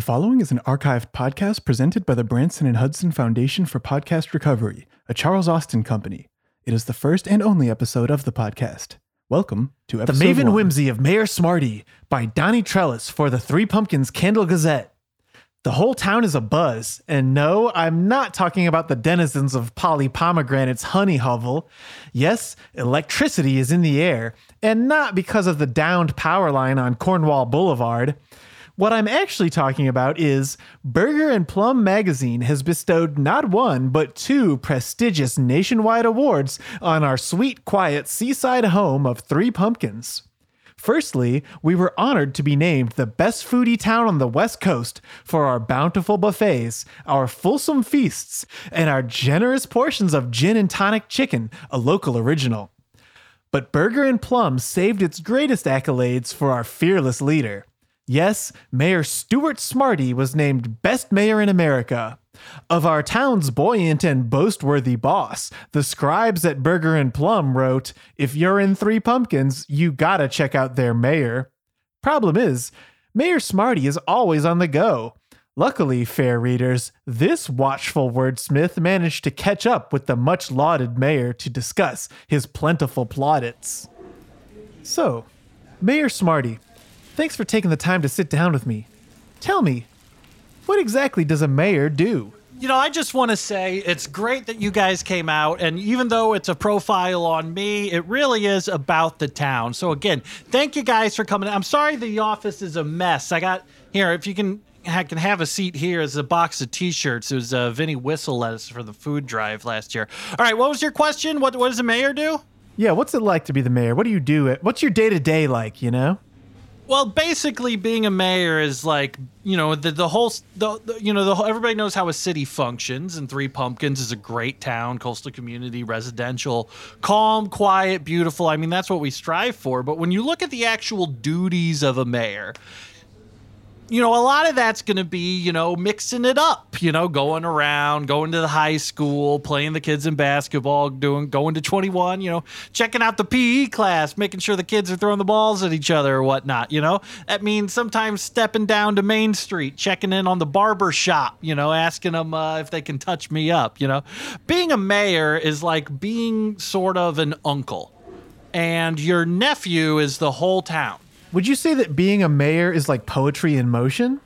The following is an archived podcast presented by the Branson and Hudson Foundation for Podcast Recovery, a Charles Austin company. It is the first and only episode of the podcast. Welcome to episode The Maven one. Whimsy of Mayor Smartey by Donnie Trellis for the Three Pumpkins Candle Gazette. The whole town is a buzz, and no, I'm not talking about the denizens of Polly Pomegranate's honey hovel. Yes, electricity is in the air, and not because of the downed power line on Cornwall Boulevard. What I'm actually talking about is Burger and Plum magazine has bestowed not one, but two prestigious nationwide awards on our sweet, quiet seaside home of Three Pumpkins. Firstly, we were honored to be named the best foodie town on the West Coast for our bountiful buffets, our fulsome feasts, and our generous portions of gin and tonic chicken, a local original. But Burger and Plum saved its greatest accolades for our fearless leader. Yes, Mayor Stuart Smartey was named Best Mayor in America. Of our town's buoyant and boast-worthy boss, the scribes at Burger and Plum wrote, If you're in Three Pumpkins, you gotta check out their mayor. Problem is, Mayor Smartey is always on the go. Luckily, fair readers, this watchful wordsmith managed to catch up with the much lauded mayor to discuss his plentiful plaudits. So, Mayor Smartey, thanks for taking the time to sit down with me. Tell me, what exactly does a mayor do? You know, I just want to say it's great that you guys came out. And even though it's a profile on me, it really is about the town. So, again, thank you guys for coming. I'm sorry the office is a mess. I got here, if you can. I can have a seat here as a box of T-shirts. It was uh, Vinny Whistle let us for the food drive last year. All right, what was your question? What what does the mayor do? Yeah, what's it like to be the mayor? What do you do? What's your day to day like, you know? Well, basically, being a mayor is like you know the the whole the, the you know the whole, everybody knows how a city functions, and Three Pumpkins is a great town, coastal community, residential, calm, quiet, beautiful. I mean, that's what we strive for. But when you look at the actual duties of a mayor, you know, a lot of that's going to be, you know, mixing it up, you know, going around, going to the high school, playing the kids in basketball, doing, going to 21, you know, checking out the PE class, making sure the kids are throwing the balls at each other or whatnot, you know. That means sometimes stepping down to Main Street, checking in on the barber shop, you know, asking them uh, if they can touch me up, you know. Being a mayor is like being sort of an uncle, and your nephew is the whole town. Would you say that being a mayor is like poetry in motion?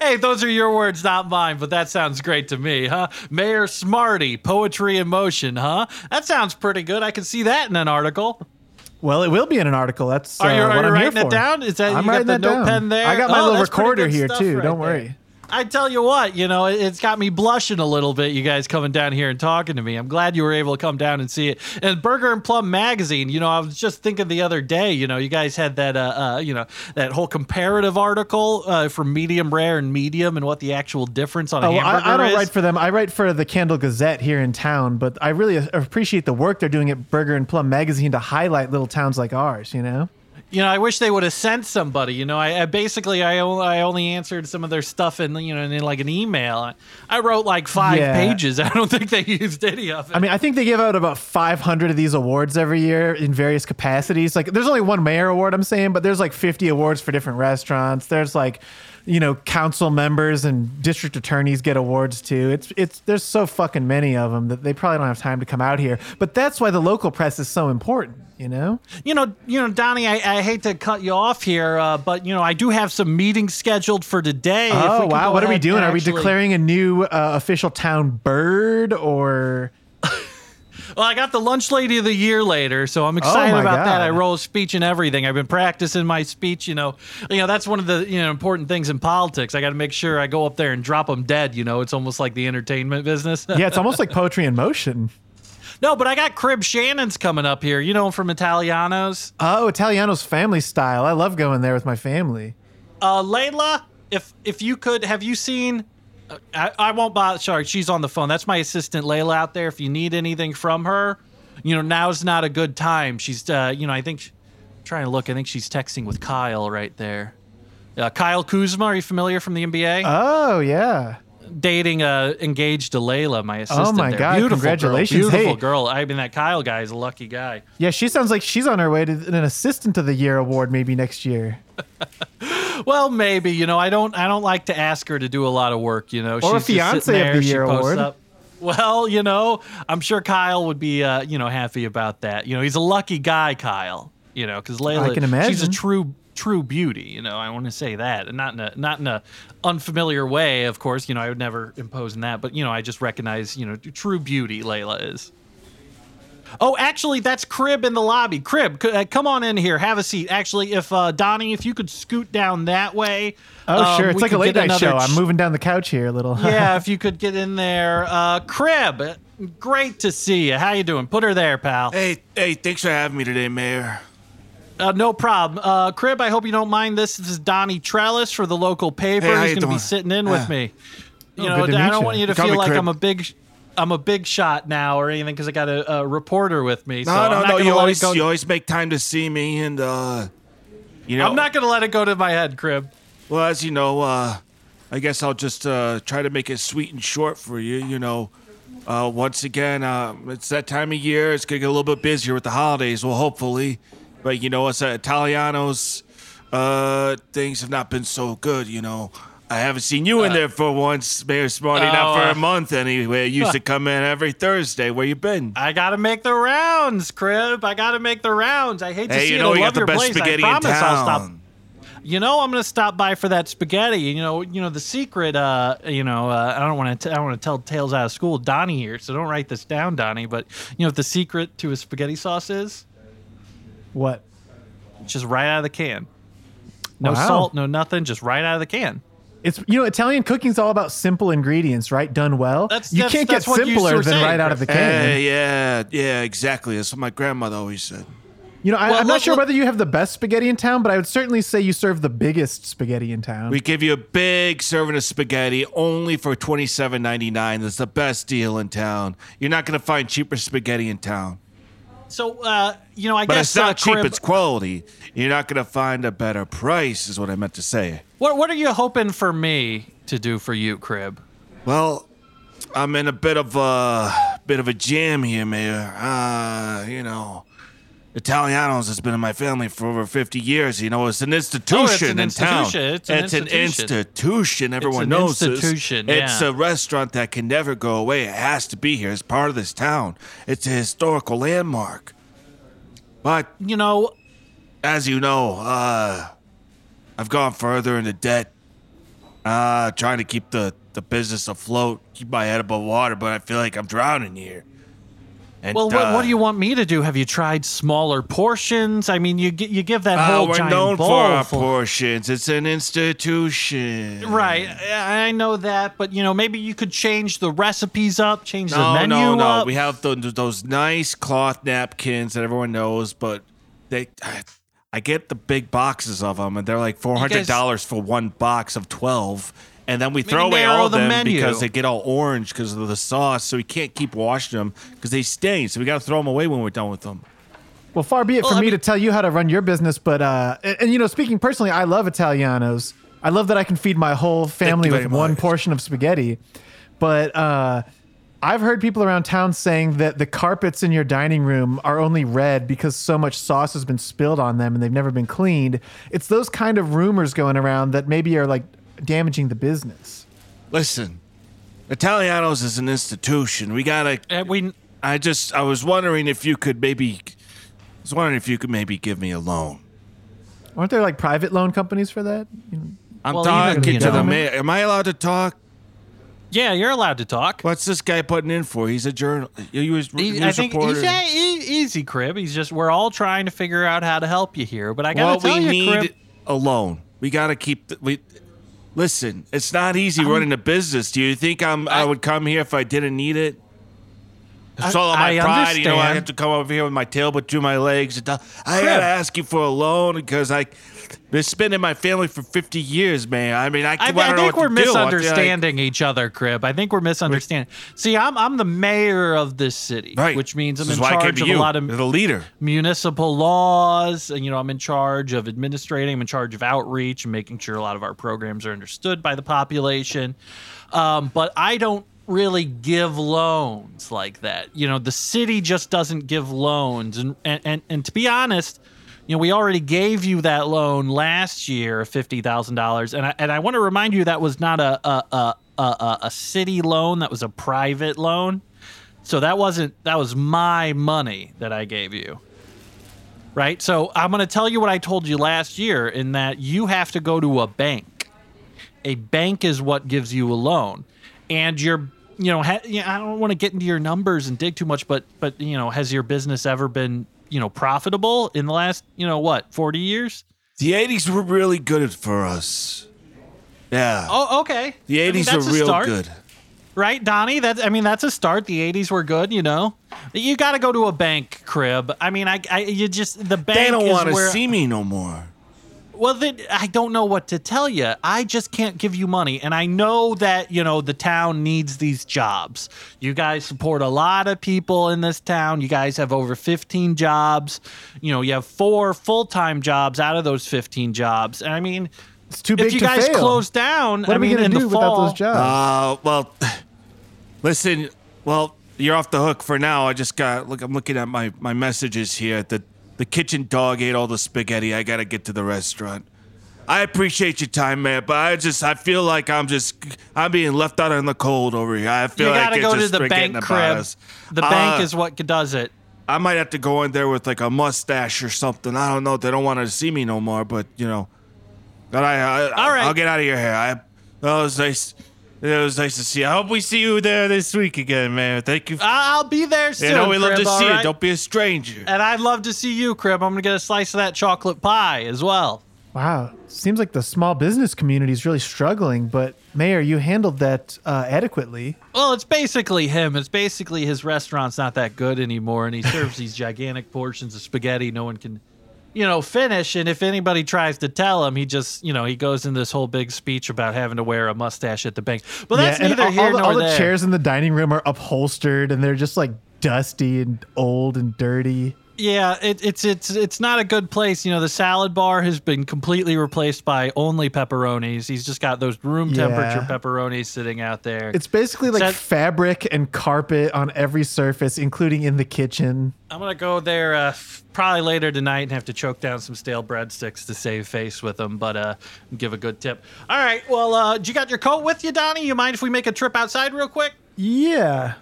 Hey, those are your words, not mine, but that sounds great to me, huh? Mayor Smartey, poetry in motion, huh? That sounds pretty good. I can see that in an article. Well, it will be in an article. That's Are you, uh, are what you I'm here writing it down? Is that I'm you got the that down. notepad there? I got my Oh, little recorder here too. right Don't there. I tell you what, you know, it- it's got me blushing a little bit. You guys coming down here and talking to me. I'm glad you were able to come down and see it. And Burger and Plum magazine, you know, I was just thinking the other day, you know, you guys had that, uh, uh you know, that whole comparative article uh, for medium rare and medium and what the actual difference on Oh, I, I don't is. write for them. I write for the Candle Gazette here in town, but I really appreciate the work they're doing at Burger and Plum magazine to highlight little towns like ours. You know. You know, I wish they would have sent somebody. You know, I, I basically I only, I only answered some of their stuff in you know in like an email. I, I wrote like five Yeah. pages. I don't think they used any of it. I mean, I think they give out about 500 of these awards every year in various capacities. Like, there's only one mayor award, I'm saying, but there's like 50 awards for different restaurants. There's like, you know, council members and district attorneys get awards too. It's it's there's so fucking many of them that they probably don't have time to come out here. But that's why the local press is so important. You know. you know, you know, Donnie, I, I hate to cut you off here, uh, but you know, I do have some meetings scheduled for today. Oh wow! What are we doing? and Are we declaring a new uh, official town bird or? Well, I got the lunch lady of the year later, so I'm excited Oh about that. I roll a speech and everything. I've been practicing my speech. You know, you know that's one of the you know important things in politics. I got to make sure I go up there and drop them dead. You know, it's almost like the entertainment business. Yeah, it's almost like poetry in motion. No, but I got Crib Shannon's coming up here. You know him from Italianos. Oh, Italiano's family style. I love going there with my family. Uh, Layla, if if you could, have you seen? uh, I, I won't bother. Sorry, she's on the phone. That's my assistant Layla out there. If you need anything from her, you know now's not a good time. She's, uh, you know, I think trying to look. I think she's texting with Kyle right there. Uh, Kyle Kuzma, are you familiar from the NBA? Oh yeah. Dating uh, engaged to Layla, my assistant. Oh my there. God, Beautiful congratulations. Girl, beautiful Hey. girl. I mean, that Kyle guy is a lucky guy. Yeah, she sounds like she's on her way to an assistant of the year award maybe next year. well, maybe you know I don't I don't like to ask her to do a lot of work. You know, Or a She's just Fiancé sitting of the Year award. up. Well, you know, I'm sure Kyle would be uh, you know happy about that. You know, he's a lucky guy, Kyle. You know, because Layla, I can imagine. she's a true true beauty. You know, I want to say that, and not in a not in a unfamiliar way. Of course, you know, I would never impose in that, but you know, I just recognize you know true beauty. Layla is. Oh, actually, that's Crib in the lobby. Crib, c- uh, come on in here. Have a seat. Actually, if uh, Donnie, if you could scoot down that way. Oh, um, sure. It's like a could late night another show. I'm moving down the couch here a little. yeah, if you could get in there. Uh, Crib, great to see you. How you doing? Put her there, pal. Hey, hey, thanks for having me today, Mayor. Uh, no problem. Uh, Crib, I hope you don't mind this. This is Donnie Trellis for the local paper. Hey, He's going to be sitting in with Uh, me. You oh, know, I don't you. want you to Call feel like Crib. I'm a big, I'm a big shot now or anything because I got a, a reporter with me. So No, no, no. You always, you always make time to see me, and uh, you know. I'm not going to let it go to my head, Crib. Well, as you know, uh, I guess I'll just uh, try to make it sweet and short for you. You know, uh, once again, uh, it's that time of year. It's gonna get a little bit busier with the holidays. Well, hopefully, but you know, us uh, Italianos, uh, things have not been so good. You know, I haven't seen you in there for once, Mayor Smartey. not oh, for uh, a month anyway. You used to come in every Thursday. Where you been? I gotta make the rounds, Crib. I gotta make the rounds. I hate to Hey, see you it. know I we love got the your best place. spaghetti I in promise I'll stop. town. You know, I'm gonna stop by for that spaghetti. You know, you know the secret. Uh, you know, uh, I don't want to. I don't want to tell tales out of school. Donnie here, so don't write this down, Donnie. But you know what the secret to a spaghetti sauce is? What? Just right out of the can. No Wow. salt, no nothing. Just right out of the can. It's you know Italian cooking's all about simple ingredients, right? Done well. That's- you that's- can't that's get simpler were than saying, right out of the can. Hey, yeah, yeah, exactly. That's what my grandmother always said. You know, I, Well, I'm not sure look- whether you have the best spaghetti in town, but I would certainly say you serve the biggest spaghetti in town. We give you a big serving of spaghetti only for twenty seven ninety nine. That's the best deal in town. You're not gonna find cheaper spaghetti in town. So, uh, you know, I But guess it's not uh, cheap, Crib, it's quality. You're not gonna find a better price, is what I meant to say. what what are you hoping for me to do for you, Crib? Well, I'm in a bit of a bit of a jam here, Mayor. Uh, you know. Italianos has been in my family for over 50 years. You know, it's an institution an in town. institution. It's an institution. institution. Everyone an knows institution, this. It's yeah. a restaurant that can never go away. It has to be here. It's part of this town. It's a historical landmark. But You know, as you know, uh, I've gone further into debt, uh, trying to keep the, the business afloat, keep my head above water, but I feel like I'm drowning here. And, Well, what, uh, what do you want me to do? Have you tried smaller portions? I mean, you you give that Uh, whole we're giant known bowl for our full- portions. It's an institution. Right, I know that, but you know, maybe you could change the recipes up, change the No, menu no, no. up. We have those, those nice cloth napkins that everyone knows, but they. I get the big boxes of them, and they're like four hundred dollars for one box of twelve. And then we throw away all of the them menu. because they get all orange because of the sauce. So we can't keep washing them because they stain. So we got to throw them away when we're done with them. Well, far be it Well, for I me mean- to tell you how to run your business, but uh, and, and, you know, speaking personally, I love Italianos. I love that I can feed my whole family with very one much. portion of spaghetti. But uh, I've heard people around town saying that the carpets in your dining room are only red because so much sauce has been spilled on them and they've never been cleaned. It's those kind of rumors going around that maybe are like damaging the business. Listen, Italianos is an institution. We gotta. Uh, we I just. I was wondering if you could maybe. I was wondering if you could maybe give me a loan. Aren't there like private loan companies for that? You know, I'm Well, talking to the mayor. Am I allowed to talk? yeah, you're allowed to talk. What's this guy putting in for? He's a journal. He was He- news I think reporter. he's yeah, e- easy, Crib. He's just we're all trying to figure out how to help you here. But I gotta What tell we you, need Crib, a loan. We gotta keep. The, we listen. It's not easy running a business. Do you think I'm? I, I- would come here if I didn't need it. It's I- all my I pride. You know, I have to come over here with my tail between my legs. I gotta ask you for a loan because I. It's been in my family for 50 years, man. I mean, I, I, I, I think we're to do. I feel like- misunderstanding each other, Crib. I think we're misunderstanding. See, I'm I'm the mayor of this city, Right. which means I'm This in is why I came charge of you. a lot of You're the leader. municipal laws and you know i'm in charge of administrating i'm in charge of outreach and making sure a lot of our programs are understood by the population um, but i don't really give loans like that you know the city just doesn't give loans and and, and, and to be honest you know, we already gave you that loan last year fifty thousand dollars, and I and I want to remind you that was not a a, a a a city loan, that was a private loan. So that wasn't that was my money that I gave you. Right? So I'm going to tell you what I told you last year in that you have to go to a bank. A bank is what gives you a loan. And your you know, ha, I don't want to get into your numbers and dig too much, but but you know, has your business ever been, you know, profitable in the last, you know, what, 40 years? The 80s were really good for us. Yeah. Oh, okay. the I mean, 80s that's are a real start. good. right, Donnie? That's I mean that's a start. The '80s were good, you know. You got to go to a bank, crib. I mean, I, I you just the bank. They don't want to see me no more. Well, then I don't know what to tell you. I just can't give you money, and I know that you know the town needs these jobs. You guys support a lot of people in this town. You guys have over 15 jobs. You know, you have four full-time jobs out of those 15 jobs. And I mean, It's too big if you to guys fail. close down, what I are we gonna do the without those jobs? Uh, well, listen. Well, you're off the hook for now. I just got look. I'm looking at my my messages here. The the kitchen dog ate all the spaghetti. I gotta get to the restaurant. I appreciate your time, man, but I just I feel like I'm just I'm being left out in the cold over here. I feel You like got to it's go to the bank crib. us. The bank Uh, is what does it. I might have to go in there with like a mustache or something. I don't know. They don't want to see me no more, but you know. But I, I All right. I'll get out of your hair. I, it was nice. It was nice to see. you. I hope we see you there this week again, man. Thank you. I'll be there soon. you know, we love to see right? you. Don't be a stranger. And I'd love to see you, Crib. I'm gonna get a slice of that chocolate pie as well. Wow. Seems like the small business community is really struggling, but Mayor, you handled that uh, adequately. Well, it's basically him. It's basically his restaurant's not that good anymore, and he serves these gigantic portions of spaghetti no one can, you know, finish. And if anybody tries to tell him, he just, you know, he goes in this whole big speech about having to wear a mustache at the bank. But that's and neither all, here all the, nor all the chairs in the dining room are upholstered and they're just like dusty and old and dirty. Yeah, it, it's it's it's not a good place. You know, the salad bar has been completely replaced by only pepperonis. He's just got those room temperature Yeah. pepperonis sitting out there. It's basically like fabric and carpet on every surface, including in the kitchen. I'm gonna go there uh, f- probably later tonight and have to choke down some stale breadsticks to save face with them, but uh, give a good tip. All right, well, uh, you got your coat with you, Donnie? You mind if we make a trip outside real quick? Yeah.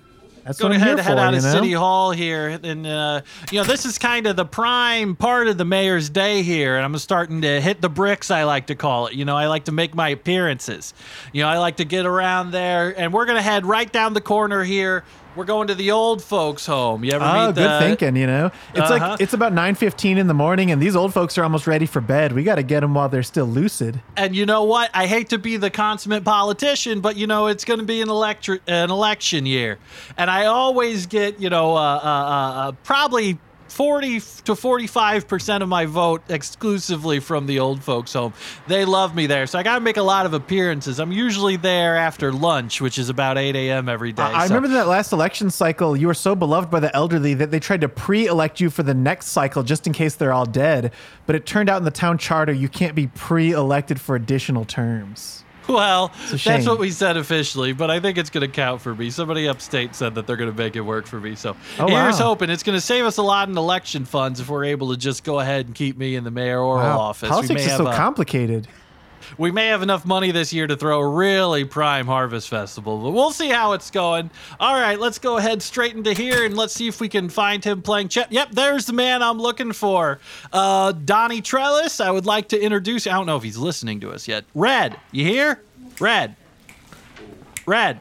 That's Go what I'm ahead, here head for, out of know? City Hall here, and uh, you know this is kind of the prime part of the mayor's day here, and I'm starting to hit the bricks. I like to call it. You know, I like to make my appearances. You know, I like to get around there, and we're gonna head right down the corner here. We're going to the old folks' home. You ever meet? Oh, meet good the, thinking. You know, it's Uh-huh. like it's about nine fifteen in the morning, and these old folks are almost ready for bed. We got to get them while they're still lucid. And you know what? I hate to be the consummate politician, but you know it's going to be an electri- an election year, and I always get you know uh, uh, uh, uh, probably. 40 to 45 percent of my vote exclusively from the old folks home. They love me there, so I got to make a lot of appearances. I'm usually there after lunch, which is about 8 a.m. every day. I so- remember that last election cycle, you were so beloved by the elderly that they tried to pre-elect you for the next cycle just in case they're all dead. But it turned out in the town charter you can't be pre-elected for additional terms. Well, that's what we said officially, but I think it's going to count for me. Somebody upstate said that they're going to make it work for me. So Oh, here's wow. hoping. It's going to save us a lot in election funds if we're able to just go ahead and keep me in the mayoral Wow, office. Politics is so a- complicated. We may have enough money this year to throw a really prime harvest festival, but we'll see how it's going. All right, let's go ahead straight into here and let's see if we can find him playing chess. Yep, there's the man I'm looking for. Uh, Donnie Trellis, I would like to introduce. I don't know if he's listening to us yet. Red, you here? Red. Red.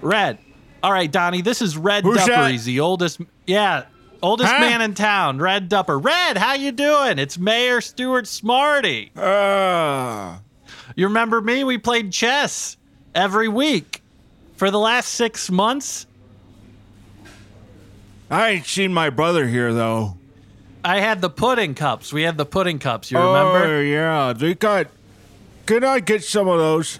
Red. All right, Donnie, this is Red Who's the oldest. Yeah. Oldest Huh? man in town, Red Dupper. Red, how you doing? It's Mayor Stuart Smartey. Uh, You remember me? We played chess every week for the last six months. I ain't seen my brother here though. I had the pudding cups. We had the pudding cups. You remember? Oh yeah, they got. Can I get some of those?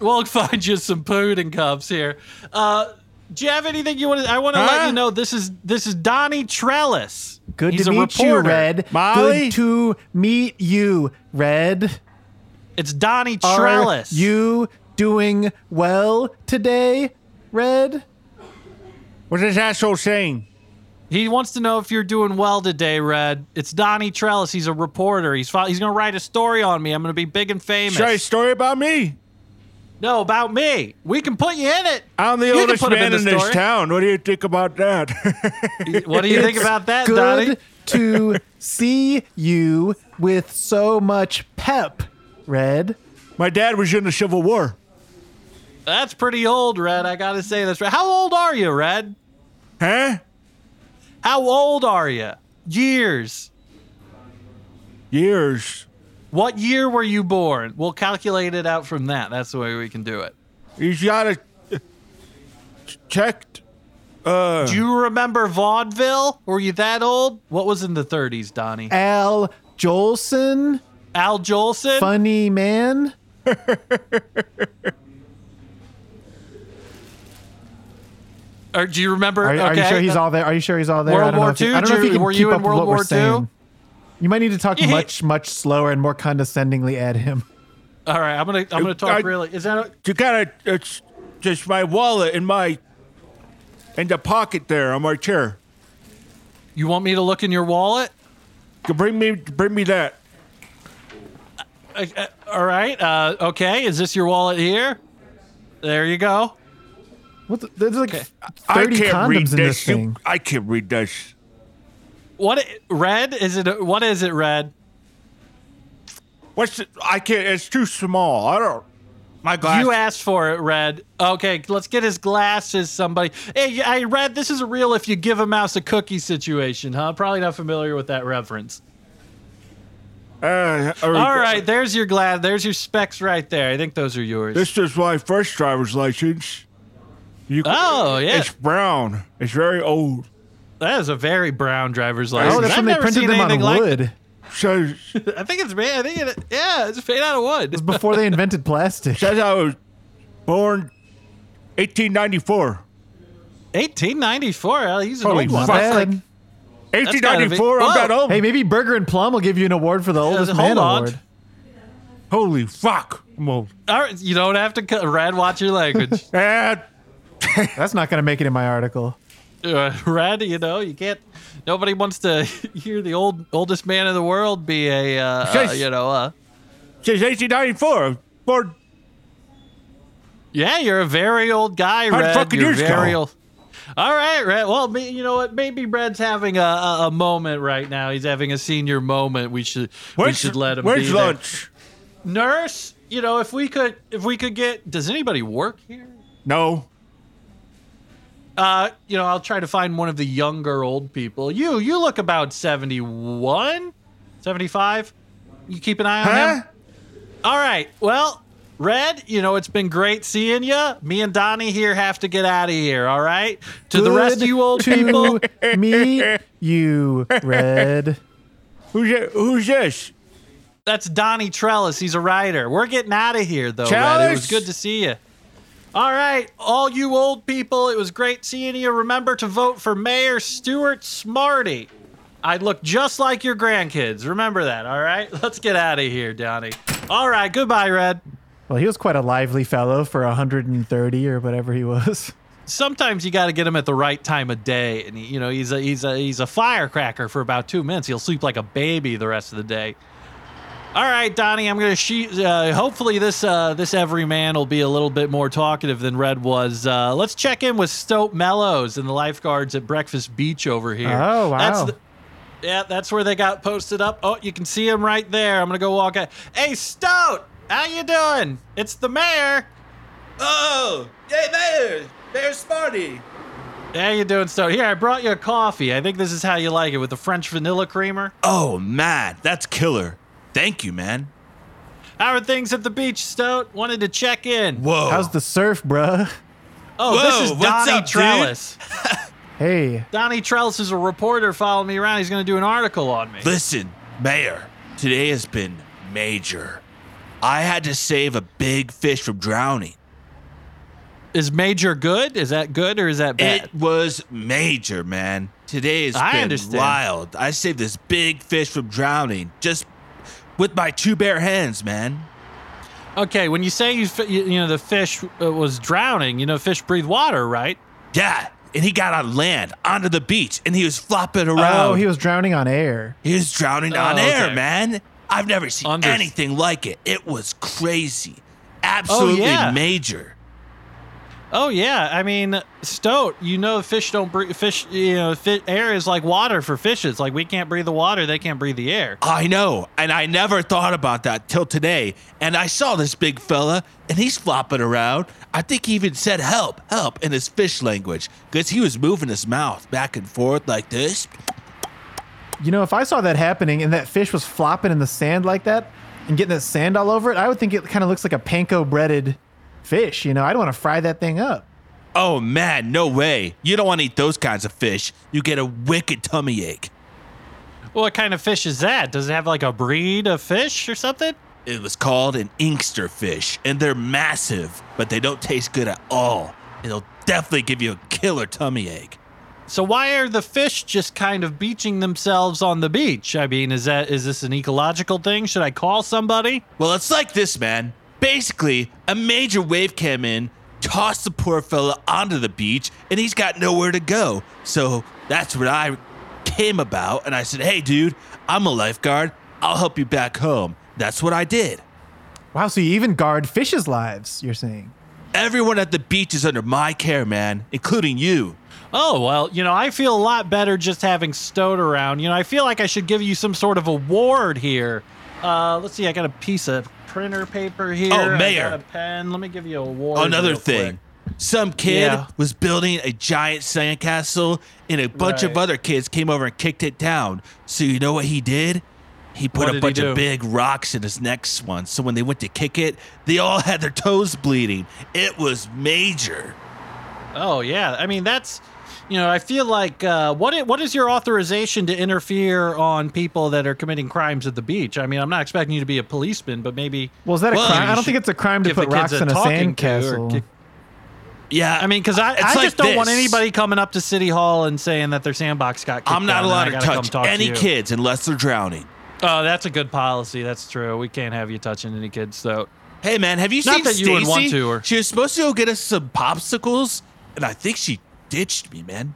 We'll find you some pudding cups here. Uh, do you have anything you want to? I want to let you know this is this is Donnie Trellis. Good He's to a meet you. Red. Molly? Good to meet you, Red. It's Donnie Are Trellis. you doing well today, Red? What's this asshole saying? He wants to know if you're doing well today, Red. It's Donnie Trellis. He's a reporter. He's fo- he's going to write a story on me. I'm going to be big and famous. Share a story about me. No, about me. We can put you in it. I'm the You oldest man in in, this town. What do you think about that? What do you think about that, Good Donnie? to see you with so much pep, Red. My dad was in the Civil War. That's pretty old, Red. I got to say this. How old are you, Red? Huh? How old are you? Years. Years. What year were you born? We'll calculate it out from that. That's the way we can do it. He's got it uh, checked. Uh, Do you remember vaudeville? Were you that old? What was in the 30s, Donnie? Al Jolson, Al Jolson? funny man. Or do you remember? Are, are you sure he's all there? Are you sure he's all there? World I don't War know if you, II? I don't know if you Drew, can were keep you in up with World what War we're II? Saying. You might need to talk much, much slower and more condescendingly at him. All right, I'm gonna I'm gonna talk I- really. Is that a, you gotta. It's just my wallet in my in the pocket there on my chair. you want me to look in your wallet? You Bring me, bring me that. Uh, uh, all right. Uh, okay. Is this your wallet here? There you go. What? The, there's like Okay. I thirty can't read condoms in this You- thing. I can't read this. What red is it? What is it? Red. What's it? I can't. It's too small. I don't. My glass. You asked for it, Red. Okay, let's get his glasses. Somebody. Hey, I read this is a real if you give a mouse a cookie situation, huh? Probably not familiar with that reference. Uh, All right, there's your glass. There's your specs right there. I think those are yours. This is my first driver's license. You, Oh, yeah. It's brown. It's very old. That is a very brown driver's license. Oh, that's I've when they never printed seen them on anything like wood Says I think it's made. I think it. Yeah, it's made out of wood. before they invented plastic. says I was born 1894. 1894. Well, he's an Holy old one. fuck. That's like, Bad. 1894. I'm Whoa. that old. Hey, maybe Burger and Plum will give you an award for the oldest hold man on. award. Holy fuck. I'm old. all right, you don't have to cut. Red, watch your language. That's not going to make it in my article. uh, Red, you know, you can't. Nobody wants to hear the old oldest man in the world be a, uh, uh, you know, uh, says 1894. Born. yeah, you're a very old guy, Red. fucking you're very old. All right, Red. Well, me- you know what? Maybe Red's having a, a, a moment right now. He's having a senior moment. We should we should let him where's be there. lunch? Nurse, you know, if we could if we could get does anybody work here? No. Uh, you know, I'll try to find one of the younger old people. You you look about 71, 75. You keep an eye on Huh? him. All right. Well, Red, you know, it's been great seeing you. Me and Donnie here have to get out of here, all right? To the rest of you old people, meet you, Red. Who's? Who's this? that's Donnie Trellis. He's a writer. We're getting out of here, though, Red. It was good to see you. All right, all you old people, it was great seeing you. Remember to vote for Mayor Stuart Smartey. I look just like your grandkids. Remember that, all right? Let's get out of here, Donnie. All right, goodbye, Red. Well, he was quite a lively fellow for 130 or whatever he was. Sometimes you got to get him at the right time of day, and you know he's a he's a he's a firecracker for about two minutes. He'll sleep like a baby the rest of the day. All right, Donnie, I'm gonna shoot. Uh, hopefully, this uh, this everyman will be a little bit more talkative than Red was. Uh, let's check in with Stoat Mellows and the lifeguards at Breakfast Beach over here. Oh, wow. That's the, yeah, that's where they got posted up. Oh, you can see him right there. I'm gonna go walk out. Hey, Stoat, how you doing? It's the mayor. Oh, hey, Mayor! Mayor Smartey! How you doing, Stoat? Here, I brought you a coffee. I think this is how you like it with the French vanilla creamer. Oh, man, that's killer. Thank you, man. How are things at the beach, Stoat? Wanted to check in. Whoa. How's the surf, bruh? Oh, Whoa, this is what's Donnie up, dude? Trellis. Hey, Donnie Trellis is a reporter following me around. He's going to do an article on me. Listen, Mayor, today has been major. I had to save a big fish from drowning. Is Major good? Is that good or is that bad? It was major, man. Today has I been understand. wild. I saved this big fish from drowning just with my two bare hands, man. okay, when you say you, you, you know the fish uh, was drowning, you know fish breathe water, right? Yeah, and he got on land onto the beach and he was flopping around. Oh, he was drowning on air. He was drowning on Oh, air, man. I've never seen Under- anything like it. It was crazy. Absolutely oh, yeah. major. Oh yeah, I mean, stoat. You know, fish don't breathe. Fish, you know, fi- air is like water for fishes. Like we can't breathe the water, they can't breathe the air. I know, and I never thought about that till today. And I saw this big fella, and he's flopping around. I think he even said "help, help" in his fish language because he was moving his mouth back and forth like this. You know, if I saw that happening and that fish was flopping in the sand like that and getting that sand all over it, I would think it kind of looks like a panko breaded fish. You know, I don't want to fry that thing up. Oh man, no way! You don't want to eat those kinds of fish. You get a wicked tummy ache. What kind of fish is that? Does it have like a breed of fish or something? It was called an inkster fish, and they're massive, but they don't taste good at all. It'll definitely give you a killer tummy ache. So why are the fish just kind of beaching themselves on the beach? I mean, is that is this an ecological thing? Should I call somebody? Well, it's like this, man. Basically, a major wave came in, tossed the poor fella onto the beach, and he's got nowhere to go. So that's what I came about, and I said, hey, dude, I'm a lifeguard. I'll help you back home. That's what I did. Wow, so you even guard fish's lives, you're saying? Everyone at the beach is under my care, man, including you. Oh, well, you know, I feel a lot better just having Stoat around. You know, I feel like I should give you some sort of award here. Uh, let's see, I got a piece of printer paper here. Oh, Mayor. a pen. Let me give you a award. Another thing. quick. Some kid Yeah. was building a giant sandcastle, and a bunch of other kids came over and kicked it down. So you know what he did? He put What a bunch of big rocks in his next one. So when they went to kick it, they all had their toes bleeding. It was major. Oh, yeah. I mean, that's. You know, I feel like uh, what? What is your authorization to interfere on people that are committing crimes at the beach? I mean, I'm not expecting you to be a policeman, but maybe Well, is that a Well, crime? you I don't think it's a crime to put rocks a in a talking to or sandcastle. Yeah, I mean, because I, it's I like just don't want anybody coming up to City Hall and saying that their sandbox got kicked I'm not allowed to touch talk any you. kids unless they're drowning. Oh, that's a good policy. That's true. We can't have you touching any kids, though. Hey man, have you Not seen that you would want Stacy? to, or- She was supposed to go get us some popsicles, and I think she ditched me, man.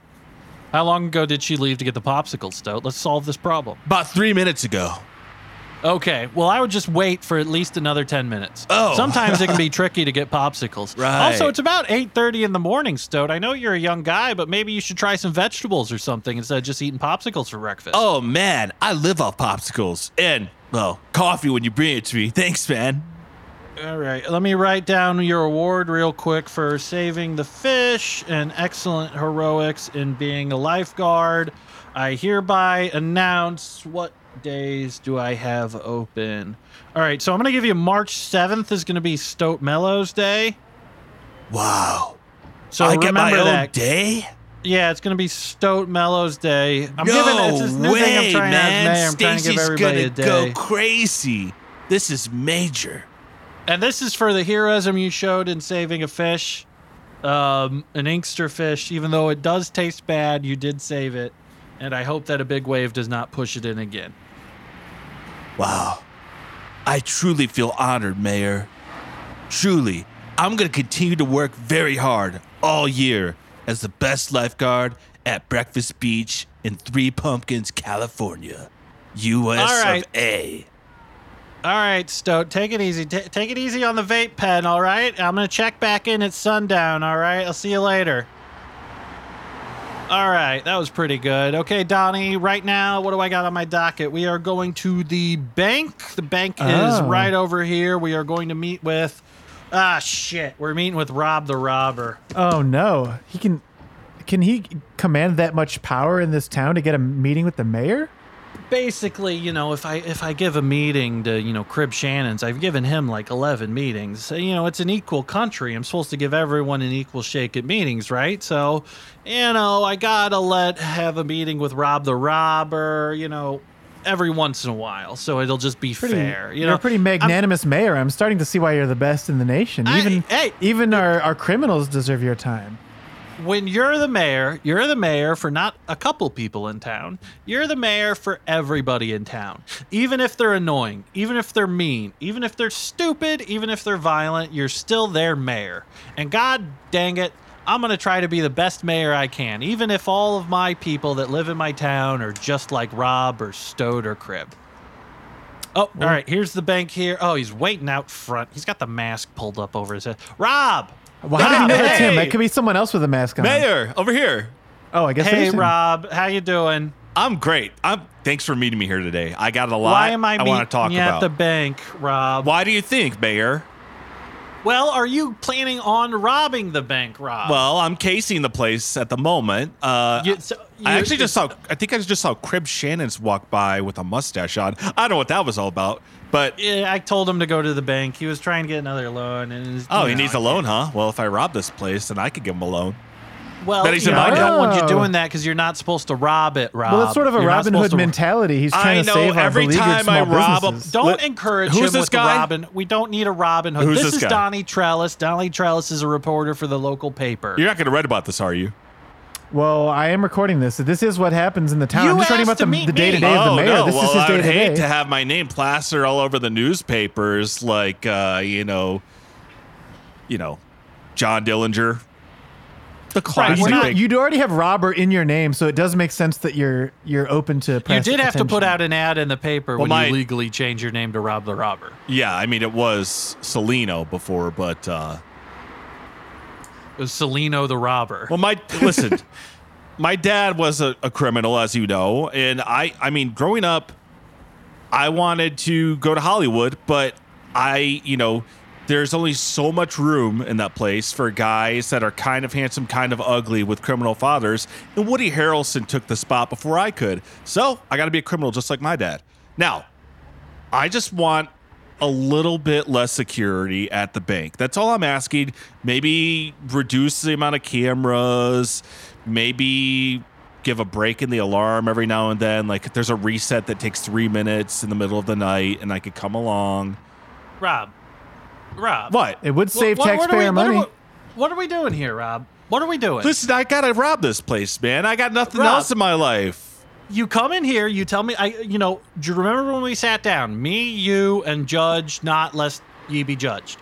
How long ago did she leave to get the popsicle Stoat? Let's solve this problem. About three minutes ago. Okay. Well, I would just wait for at least another ten minutes. Oh. Sometimes it can be tricky to get popsicles. Right. Also, it's about eight thirty in the morning, Stoat. I know you're a young guy, but maybe you should try some vegetables or something instead of just eating popsicles for breakfast. Oh man, I live off popsicles and well, coffee when you bring it to me. Thanks, man. All right, let me write down your award real quick for saving the fish and excellent heroics in being a lifeguard. I hereby announce what days do I have open. All right, so I'm going to give you March 7th is going to be Stoat Mellows Day. Wow. So I get my own that. day. Yeah, it's going to be Stoat Mellows Day. I'm no giving it's this new way, thing I'm trying man. to to Stacy's gonna go crazy. This is major. And this is for the heroism you showed in saving a fish, um, an inkster fish. Even though it does taste bad, you did save it. And I hope that a big wave does not push it in again. Wow. I truly feel honored, Mayor. Truly, I'm going to continue to work very hard all year as the best lifeguard at Breakfast Beach in Three Pumpkins, California. US right. of A. All right, Stoat, take it easy. Ta take it easy on the vape pen, all right? I'm going to check back in at sundown, all right? I'll see you later. All right, that was pretty good. Okay, Donnie, right now, what do I got on my docket? We are going to the bank. The bank is Oh. right over here. We are going to meet with. Ah, shit. We're meeting with Rob the Robber. Oh no, he can. Can he command that much power in this town to get a meeting with the mayor? Basically, you know, if I if I give a meeting to you know Crib Shannon's, I've given him like eleven meetings. So, you know, it's an equal country. I'm supposed to give everyone an equal shake at meetings, right? So, you know, I gotta let have a meeting with Rob the Robber. You know, every once in a while, so it'll just be Pretty, fair. You you're know, a pretty magnanimous mayor. I'm starting to see why you're the best in the nation. I- Even hey. even our, our criminals deserve your time. When you're the mayor, you're the mayor for not a couple people in town. You're the mayor for everybody in town. Even if they're annoying, even if they're mean, even if they're stupid, even if they're violent, you're still their mayor. And god dang it, I'm going to try to be the best mayor I can, even if all of my people that live in my town are just like Rob or Stoat or Crib. Oh, all right. Here's the bank here. Oh, he's waiting out front. He's got the mask pulled up over his head. Rob! Well, how do you know that's him? Hey! That could be someone else with a mask on. Mayor, over here. Oh, I guess Hey. Rob. How you doing? I'm great. I'm. Thanks for meeting me here today. I got a lot. Why am I, I want to talk meeting you about. at the bank, Rob? Why do you think, Mayor? Well, are you planning on robbing the bank, Rob? Well, I'm casing the place at the moment. Uh, You- so I actually just saw. I think I just saw Crib Shannon's walk by with a mustache on. I don't know what that was all about, but Yeah, I told him to go to the bank. He was trying to get another loan, and oh, he know, needs a loan, huh? Well, if I rob this place, then I could give him a loan. Well, But he's you in know, I don't want you doing that because you're not supposed to rob it, Rob. Well, it's sort of a You're not Robin supposed Hood to- mentality. He's I trying to know, save our every beleaguered time I small rob a- businesses. Don't Let- encourage who's him this with guy? Robin. We don't need a Robin Hood. Who's this, this is guy? Donnie Trellis. Donnie Trellis is a reporter for the local paper. You're not going to read about this, are you? Well, I am recording this. This is what happens in the town. You I'm just writing asked about to the, meet the day-to-day of the oh mayor. no! This well, is his I would hate day-to-day. to have my name plastered all over the newspapers, like uh, you know, you know, John Dillinger, the classic. we're not- You'd already have Robert in your name, so it does make sense that you're you're open to. You did have to put out an ad in the paper Well, when my- you legally change your name to Rob the Robber. yeah, I mean, it was Salino before, but uh, It was Celino the Robber. well, my listen, my dad was a, a criminal, as you know, and I, I mean, growing up, I wanted to go to Hollywood, but I, you know, there's only so much room in that place for guys that are kind of handsome, kind of ugly with criminal fathers. And Woody Harrelson took the spot before I could. So I got to be a criminal just like my dad. Now, I just want a little bit less security at the bank. That's all I'm asking. Maybe reduce the amount of cameras, maybe give a break in the alarm every now and then. Like there's a reset that takes three minutes in the middle of the night and I could come along. Rob. Rob. What? It would save What- what are taxpayer we- what are money. we- What are we doing here, Rob? What are we doing? Listen, I gotta rob this place, man. I got nothing Rob. else in my life. you come in here, you tell me, I, you know, do you remember when we sat down? Me, you, and Judge, not lest ye be judged.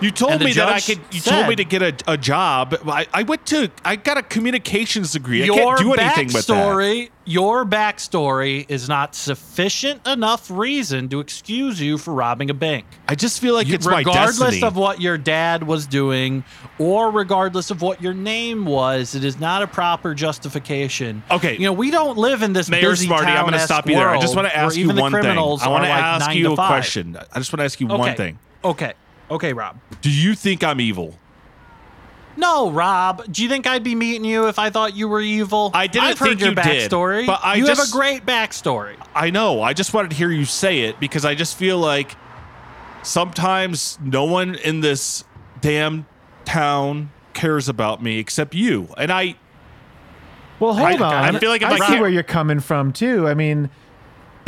You told me that I could. You told me to get a, a job. I, I went to. I got a communications degree. I can't do anything with that. backstory, your backstory is not sufficient enough reason to excuse you for robbing a bank. I just feel like You- it's regardless of what your dad was doing, or regardless of what your name was, it is not a proper justification. Okay. you know we don't live in this Mayor busy Smartey, I'm going to stop you there. I just want to ask you one thing. I want to like ask you a question. I just want to ask you Okay. one thing. Okay, okay, Rob. Do you think I'm evil? No, Rob. Do you think I'd be meeting you if I thought you were evil? I didn't I've heard your you did, backstory. but I you have a great backstory. I know. I just wanted to hear you say it because I just feel like sometimes no one in this damn town cares about me except you. And I Well, hold I- on. I feel like if I I see where you're coming from too. I mean,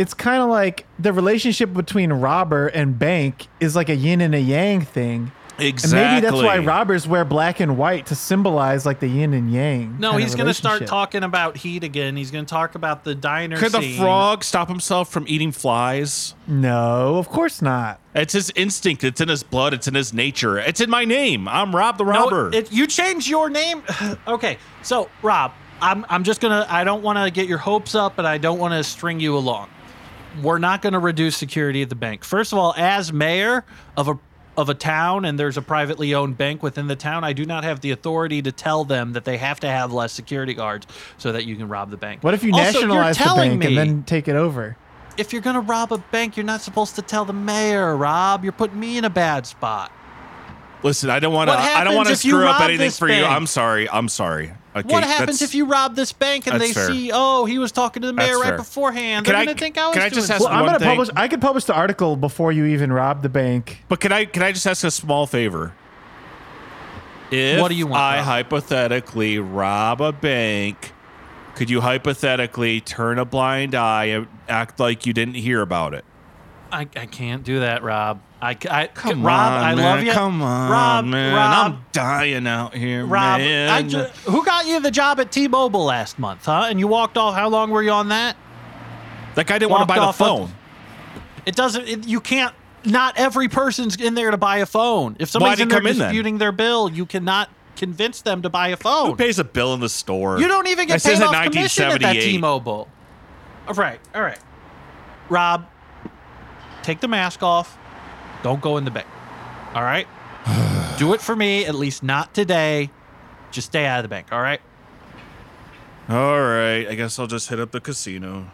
it's kind of like the relationship between robber and bank is like a yin and a yang thing. exactly. And maybe that's why robbers wear black and white to symbolize like the yin and yang. No, he's going to start talking about heat again. He's going to talk about the diner Could the frog stop himself from eating flies? No, of course not. It's his instinct. It's in his blood. It's in his nature. It's in my name. I'm Rob the No, Robber. it, you change your name. okay, so Rob, I'm I'm just gonna. I don't want to get your hopes up, and I don't want to string you along. We're not going to reduce security at the bank. First of all, as mayor of a of a town and there's a privately owned bank within the town, I do not have the authority to tell them that they have to have less security guards so that you can rob the bank. What if you Also, nationalize the bank and then take it over? if you're gonna rob a bank, you're not supposed to tell the mayor, Rob. You're putting me in a bad spot. Listen, I don't want to. I don't want to happens if you screw up anything this for you. I'm sorry. I'm sorry. Okay, what happens if you rob this bank and they fair. see, oh, he was talking to the mayor That's right fair. beforehand? Can They're I- gonna think I was can I doing just ask Well, something. I'm one gonna thing. publish. I could publish the article before you even rob the bank. But can I can I just ask a small favor? If What do you want, I Rob? hypothetically rob a bank, could you hypothetically turn a blind eye and act like you didn't hear about it? I, I can't do that, Rob. I, I Come Rob, on, I man. love you. Come on, Rob, man. Rob, I'm dying out here, Rob. ju- who got you the job at T-Mobile last month, huh? And you walked off. How long were you on that? that guy didn't want to buy the phone. It doesn't. It, you can't. Not every person's in there to buy a phone. If somebody's in there come in disputing their bill, you cannot convince them to buy a phone. Who pays a bill in the store? You don't even get This paid off commission at that 1978. T-Mobile. All right, all right. Rob, take the mask off. Don't go in the bank. All right. Do it for me. At least not today. Just stay out of the bank. All right. All right, I guess I'll just hit up the casino.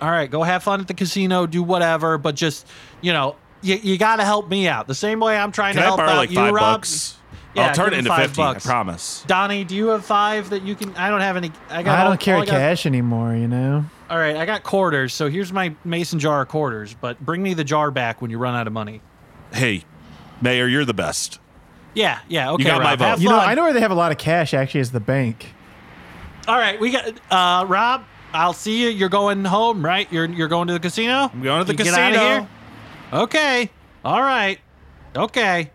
All right. Go have fun at the casino. Do whatever. But just you know, you, you got to help me out the same way I'm trying Can to I help borrow out like you, five Rob. bucks? Yeah, I'll turn it into five 50, bucks. I promise. Donnie, do you have five that you can? I don't have any. I got. I don't carry all I got- cash anymore, you know? All right, I got quarters. So here's my mason jar of quarters. But bring me the jar back when you run out of money. Hey, Mayor, you're the best. Yeah, yeah. Okay, got my Rob, vote. have You know, fun. I know where they have a lot of cash actually is the bank. All right, we got uh Rob. I'll see you. You're going home, right? You're you're going to the casino. I'm going to the You get outta casino. here? Okay. All right. Okay.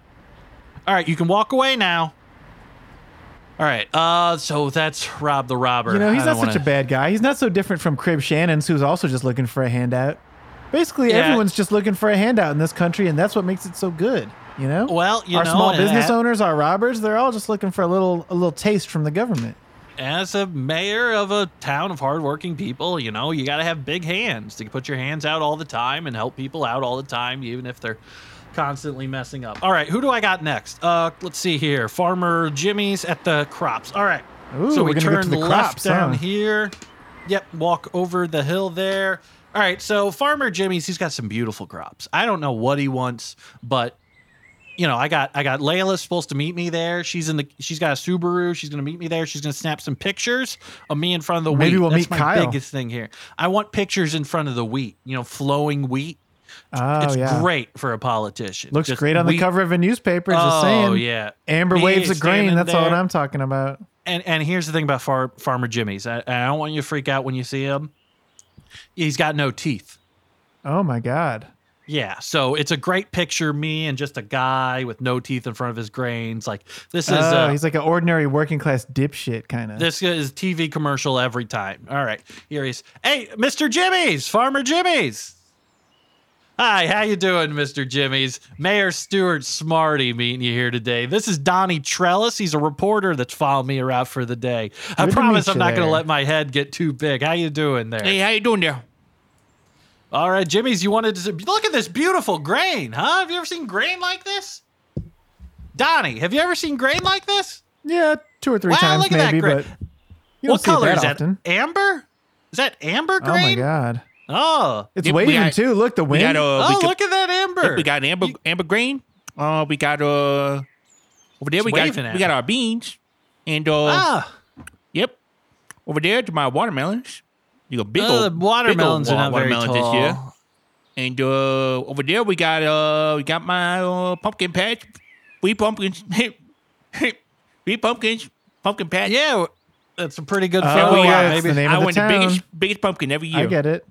All right. You can walk away now. All right. Uh, so that's Rob the robber. You know, he's I not don't such wanna- a bad guy. He's not so different from Crib Shannon's, who's also just looking for a handout. Basically, Yeah. everyone's just looking for a handout in this country, and that's what makes it so good. You know, Well, you our know, small business that- owners, our robbers—they're all just looking for a little, a little taste from the government. As a mayor of a town of hardworking people, you know, you got to have big hands to put your hands out all the time and help people out all the time, even if they're constantly messing up. All right, who do I got next? Uh, let's see here. Farmer Jimmy's at the crops. All right. Ooh, so go turn left crops, down huh? here. Yep, walk over the hill there. All right, so Farmer Jimmy's, he's got some beautiful crops. I don't know what he wants, but you know, I got I got Layla's supposed to meet me there. She's in the she's got a Subaru. She's gonna meet me there. She's gonna snap some pictures of me in front of the Maybe wheat. we'll That's meet my Kyle. biggest thing here. I want pictures in front of the wheat. You know, flowing wheat. Oh it's yeah, great for a politician. looks Just great on the wheat- cover of a newspaper. Just Oh saying. yeah, Amber Me waves of grain. standing That's all there. I'm talking about. And and here's the thing about far, Farmer Jimmy's. I, I don't want you to freak out when you see him. He's got no teeth. Oh my god. Yeah, so it's a great picture, me and just a guy with no teeth in front of his grains. Like this is Oh, uh, he's like an ordinary working class dipshit kind of. this is TV commercial every time. All right, here he's. Hey, Mr. Jimmy's, Farmer Jimmy's. Hi, how you doing, Mr. Jimmy's? Mayor Stuart Smartey meeting you here today. This is Donnie Trellis. He's a reporter that's following me around for the day. I Good to promise I'm not going to let my head get too big. How you doing there? Hey, how you doing there? All right, Jimmy's, you wanted to look at this beautiful grain, huh? Have you ever seen grain like this? Donnie, have you ever seen grain like this? yeah, two or three Wow, times look at that maybe, grain. but you don't what see it color that is that? Amber? Is that amber grain? Oh my god, Oh, it's Yep, waving got- too. Look, the We wind. got uh, oh, we, got, look at that amber. we got amber amber grain. Uh, we got uh over there It's we got waving at we got our beans, and uh ah, yep, over there to my watermelons. You got big oh, old the watermelons big are old not very tall. this year. And uh, over there we got uh we got my uh, pumpkin patch, We pumpkins, wheat pumpkins, pumpkin patch. Yeah, that's a pretty good Oh, yeah, op, maybe. the name I of the want the town. biggest biggest pumpkin every year. I get it.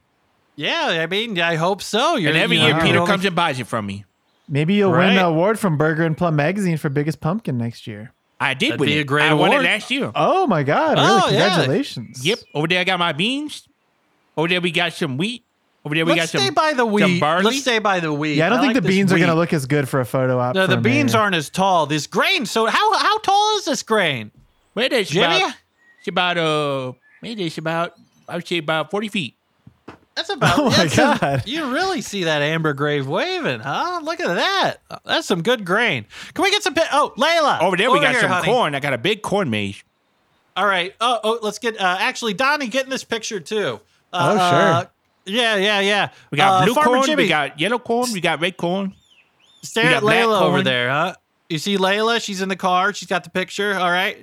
Yeah, I mean, I hope so. You're, And every you year know, Peter comes and buys it from me. Maybe you'll win Right. the award from Burger and Plum magazine for biggest pumpkin next year. I did That'd win be it. a great I won it award. last year. Oh my god! Really? Oh, yeah. Congratulations. Yep. Over there I got my beans. Over there we got some wheat. Over there we Let's got stay some by the some wheat. barley. Let's stay by the wheat. Yeah, I don't think like the this beans are going to look as good for a photo op. No, the beans mayor. aren't as tall. This grain. So how how tall is this grain? Where it's Jimmy? about it's about uh maybe it's about I would say about forty feet. That's about. Oh my God. you really see that amber grave waving, huh? Look at that. That's some good grain. Can we get some? Oh, Layla. Over there we got here, some honey. corn. I got a big corn maze. All right. Oh, oh let's get. Uh, actually, Donnie, get in this picture too. Uh, Oh, sure. uh, yeah, yeah, yeah. We got Uh, blue Farmer corn, Jimmy, we got yellow corn, we got red corn. Stare we at Layla over there, huh? You see Layla? She's in the car. She's got the picture. All right.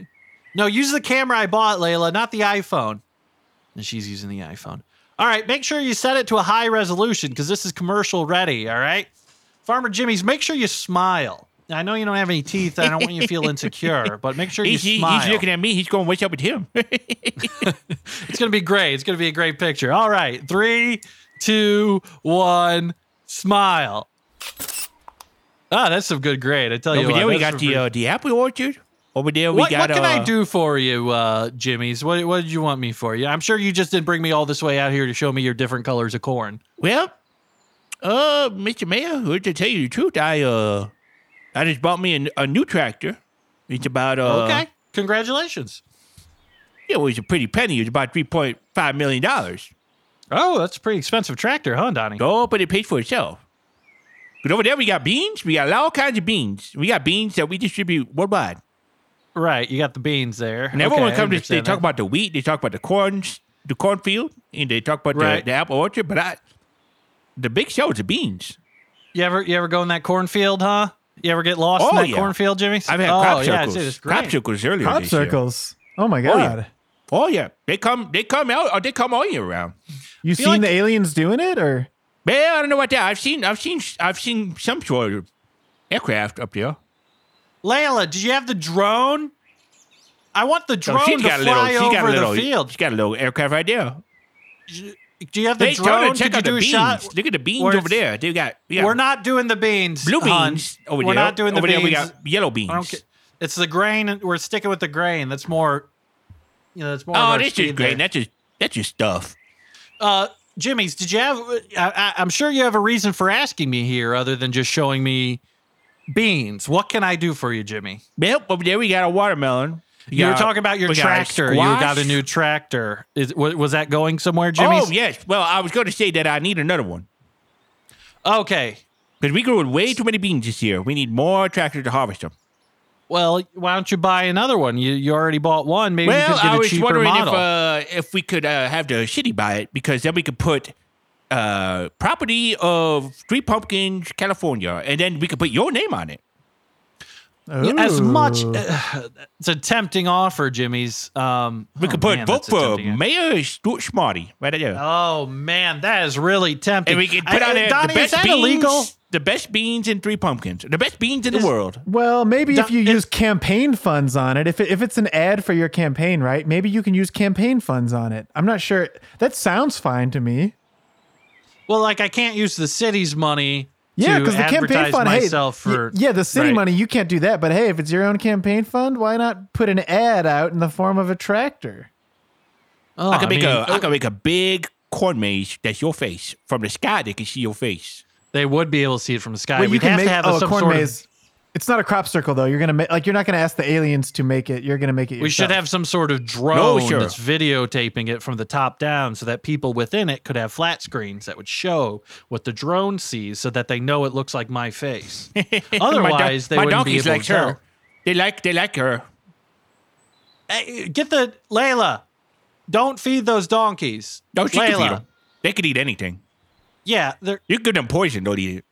No, use the camera I bought, Layla, not the iPhone. And she's using the iPhone. All right. Make sure you set it to a high resolution because this is commercial ready. All right. Farmer Jimmy's, make sure you smile. I know you don't have any teeth. I don't want you to feel insecure, but make sure you he- smile. he's looking at me. He's going, "What's up with him?" It's gonna be great. It's gonna be a great picture. All right, three, two, one, smile. Ah, that's some good grade. I tell you what. there we got the pretty- uh, the apple orchard. Over there we what, got. what can I uh, do for you, uh, Jimmy's? What, what did you want me for? You? I'm sure you just didn't bring me all this way out here to show me your different colors of corn. Well, uh, Mr. Mayor, to tell you the truth, I uh, I just bought me a, a new tractor, It's about uh, okay, congratulations. Yeah, well, it's a pretty penny. It's about three point five million dollars. Oh, that's a pretty expensive tractor, huh, Donnie? Oh, but it pays for itself. But over there, we got beans. We got all kinds of beans. We got beans that we distribute worldwide. Right, you got the beans there. And everyone Okay, comes they understand talk about the wheat, they talk about the corn, the cornfield, and they talk about Right. the, the apple orchard. But I, the big show is the beans. You ever you ever go in that cornfield, huh? You ever get lost in Oh, that yeah. cornfield, Jimmy? I've had oh, crop yeah, circles. it's, it's crop circles earlier Crop this year. Oh my Oh god. yeah. Oh yeah, they come. They come out. Or they come all year round. You seen like- the aliens doing it or Well, I don't know about that. I've seen. I've seen. I've seen some sort of aircraft up there. Layla, did you have the drone? I want the drone she's to got a little. fly She's over got a little. the field. She's got a little aircraft right there. Do you have the Hey, drone? Check Could out the beans. shot? Look at the beans Where over there. They got. We got We're not doing the beans. blue beans over there. We're not doing the over beans. there. We got yellow beans. I don't ca- It's the grain. We're sticking with the grain. That's more. You know, that's more. Oh, that's just there. That's just that's just stuff. Uh, Jimmy's, did you have? I, I, I'm sure you have a reason for asking me here, other than just showing me beans. What can I do for you, Jimmy? Well, over there we got a watermelon. You were talking about your tractor. You got a new tractor. Is was, was that going somewhere, Jimmy? Oh yes. Well, I was going to say that I need another one Okay. because we grew way too many beans this year. We need more tractors to harvest them. Well, why don't you buy another one? You you already bought one. Maybe you could get I a was cheaper wondering model. if uh, if we could uh, have the city buy it because then we could put uh, property of Three Pumpkins, California, and then we could put your name on it. Yeah, as much Ooh. it's a tempting offer, Jimmy's. Um, We oh, could put man, vote that's a for tempting- Mayor Stuart Smartey right there. Oh man, that is really tempting. and we could put I- on there Donnie, the is best that beans, illegal? the best beans in Three Pumpkins, the best beans in Is- the world. Well, maybe if you if- use campaign funds on it, if it, if it's an ad for your campaign, right? Maybe you can use campaign funds on it. I'm not sure. That sounds fine to me. Well, like I can't use the city's money Yeah, because the campaign advertise fund, hey, myself y- for yeah, the city right. money you can't do that. But hey, if it's your own campaign fund, why not put an ad out in the form of a tractor? Oh, I could make mean, a I oh could make a big corn maze that's your face from the sky. They can see your face. They would be able to see it from the sky. Wait, We'd have to have oh, a, some corn sort maze. It's not a crop circle though. You're gonna make like you're not gonna ask the aliens to make it. You're gonna make it. of. We should have some sort of drone sure. that's videotaping it from the top down, so that people within it could have flat screens that would show what the drone sees, so that they know it looks like my face. Otherwise, they my wouldn't be donkeys able like to her. tell. They like they like her. Hey, get the Layla. Don't feed those donkeys. No, she can Layla. feed them. They could eat anything. Yeah, they're You give them poison, don't eat it.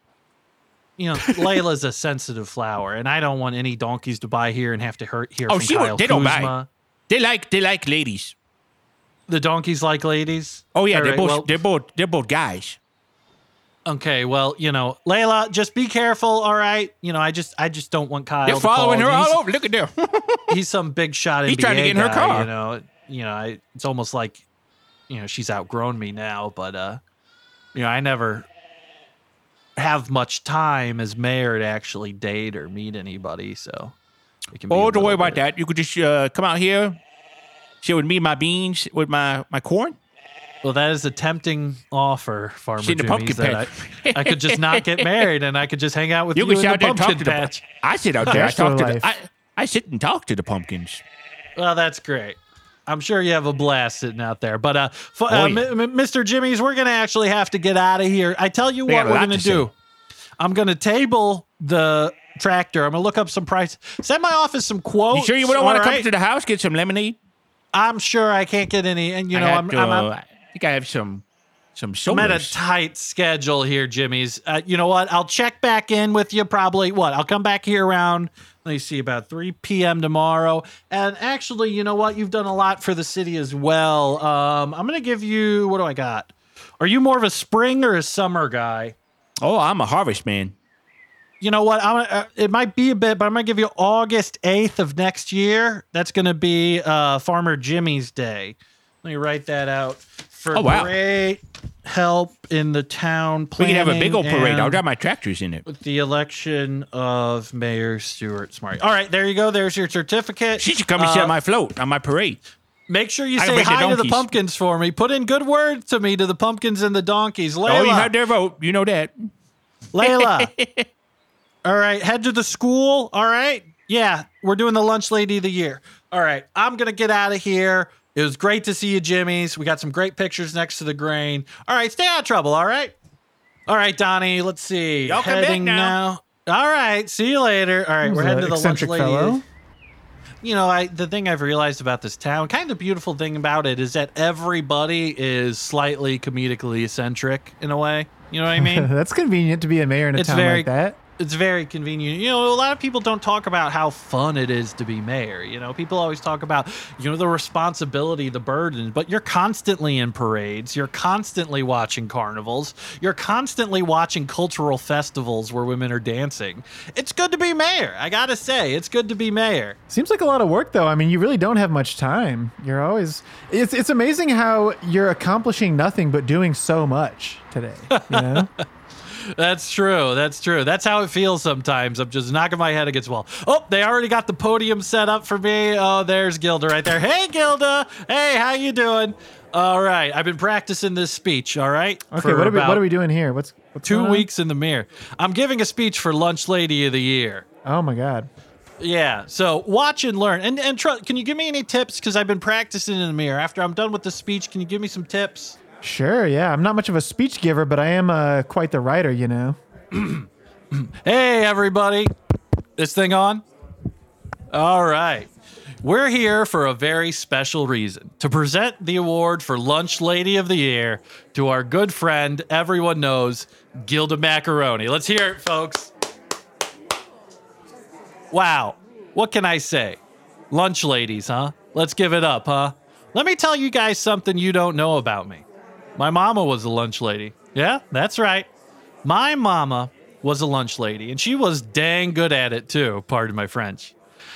You know, Layla's a sensitive flower, and I don't want any donkeys to buy here and have to hurt here. Oh, she would- Kyle they don't buy. Kuzma. They like they like ladies. The donkeys like ladies. Oh yeah, All they're right, both well- they're both they're both guys. Okay, well, you know, Layla, just be careful. All right, you know, I just, I just don't want Kyle. They're following her all over. Look at them. He's some big shot NBA He's trying to get in her car. You know, you know, I, it's almost like, you know, she's outgrown me now. But, uh, you know, I never have much time as mayor to actually date or meet anybody. So, it can be. oh, don't worry little about that. You could just uh, come out here, share with me my beans with my my corn. Well, that is a tempting offer, Farmer See the Jimmy's, pumpkin that I, I could just not get married and I could just hang out with You you, in the out there and talk pumpkin to the. patch. I sit out there. I Bachelor talk to the. I, I sit and talk to the pumpkins. Well, that's great. I'm sure you have a blast sitting out there. But uh, f- uh Oh, yeah. M- M- Mr. Jimmy's, we're gonna actually have to get out of here. I tell you what we're gonna to do. I'm gonna table the tractor. I'm gonna look up some price. Send my office some quotes. You sure you don't want to come to the house get some lemonade? I'm sure I can't get any. And you know, I, I'm, got, I'm, uh, I'm, I think I have some some I'm at a tight schedule here, Jimmy's. Uh, you know what? I'll check back in with you probably. What? I'll come back here around. Let me see, about 3 p.m. tomorrow. And actually, you know what? You've done a lot for the city as well. Um, I'm going to give you. What do I got? Are you more of a spring or a summer guy? oh, I'm a harvest man. You know what? I'm. Uh, it might be a bit, but I'm gonna give you August 8th of next year. That's gonna be uh, Farmer Jimmy's Day. Let me write that out for Oh, wow. great help in the town We can have a big old parade. I'll drive my tractors in it. with the election of Mayor Stuart Smart. All right, there you go. There's your certificate. She should come and sit Uh, on my float on my parade. Make sure you I say bring the hi to the pumpkins for me. Put in good words to me to the pumpkins and the donkeys. Layla, Oh, you had their vote. You know that. Layla. All right, head to the school. All right. Yeah, we're doing the lunch lady of the year. All right, I'm gonna get out of here. It was great to see you, Jimmy's. We got some great pictures next to the grain. All right, stay out of trouble. All right. All right, Donnie. Let's see. Y'all come back Heading now. All right. See you later. All right, we're heading to the lunch eccentric lady. fellow? You know, I the thing I've realized about this town, kind of the beautiful thing about it is that everybody is slightly comedically eccentric in a way. You know what I mean? That's convenient to be a mayor in a It's town very- like that. It's very convenient. You know, a lot of people don't talk about how fun it is to be mayor. You know, people always talk about, you know, the responsibility, the burden, but you're constantly in parades. You're constantly watching carnivals. You're constantly watching cultural festivals where women are dancing. It's good to be mayor. I got to say, it's good to be mayor. Seems like a lot of work, though. I mean, you really don't have much time. You're always. It's it's amazing how you're accomplishing nothing but doing so much today. You know. That's true. That's true. That's how it feels sometimes. I'm just knocking my head against the wall. Oh, they already got the podium set up for me. Oh, there's Gilda right there. Hey, Gilda. Hey, how you doing? All right. I've been practicing this speech. All right. Okay. What are we What are we doing here? What's, what's Two weeks in the mirror. I'm giving a speech for Lunch Lady of the Year. Oh my God. Yeah. So watch and learn. And and tr- can you give me any tips? Because I've been practicing in the mirror. After I'm done with the speech, can you give me some tips? Sure. Yeah. I'm not much of a speech giver, but I am uh, quite the writer. You know. Hey, everybody. This thing on? All right. We're here for a very special reason to present the award for Lunch Lady of the Year to our good friend, everyone knows, Gilda Macaroni. Let's hear it, folks. Wow. What can I say? Lunch ladies, huh? Let's give it up, huh? Let me tell you guys something you don't know about me. My mama was a lunch lady. Yeah, that's right. My mama was a lunch lady, and she was dang good at it too, pardon my French.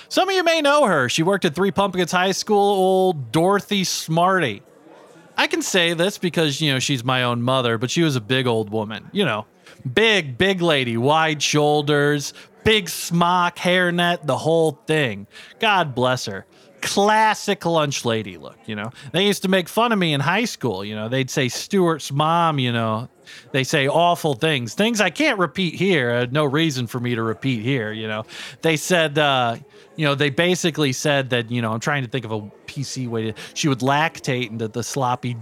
Some of you may know her. She worked at Three Pumpkins High School, old Dorothy Smartey. I can say this because, you know, she's my own mother, but she was a big old woman. You know, big, big lady, wide shoulders, big smock, hairnet, the whole thing. God bless her. Classic lunch lady look, you know. They used to make fun of me in high school, you know. They'd say Stuart's mom, you know. They say awful things, things I can't repeat here. Uh, no reason for me to repeat here, you know. They said, uh, you know, they basically said that, you know, I'm trying to think of a PC way to, she would lactate into the sloppy.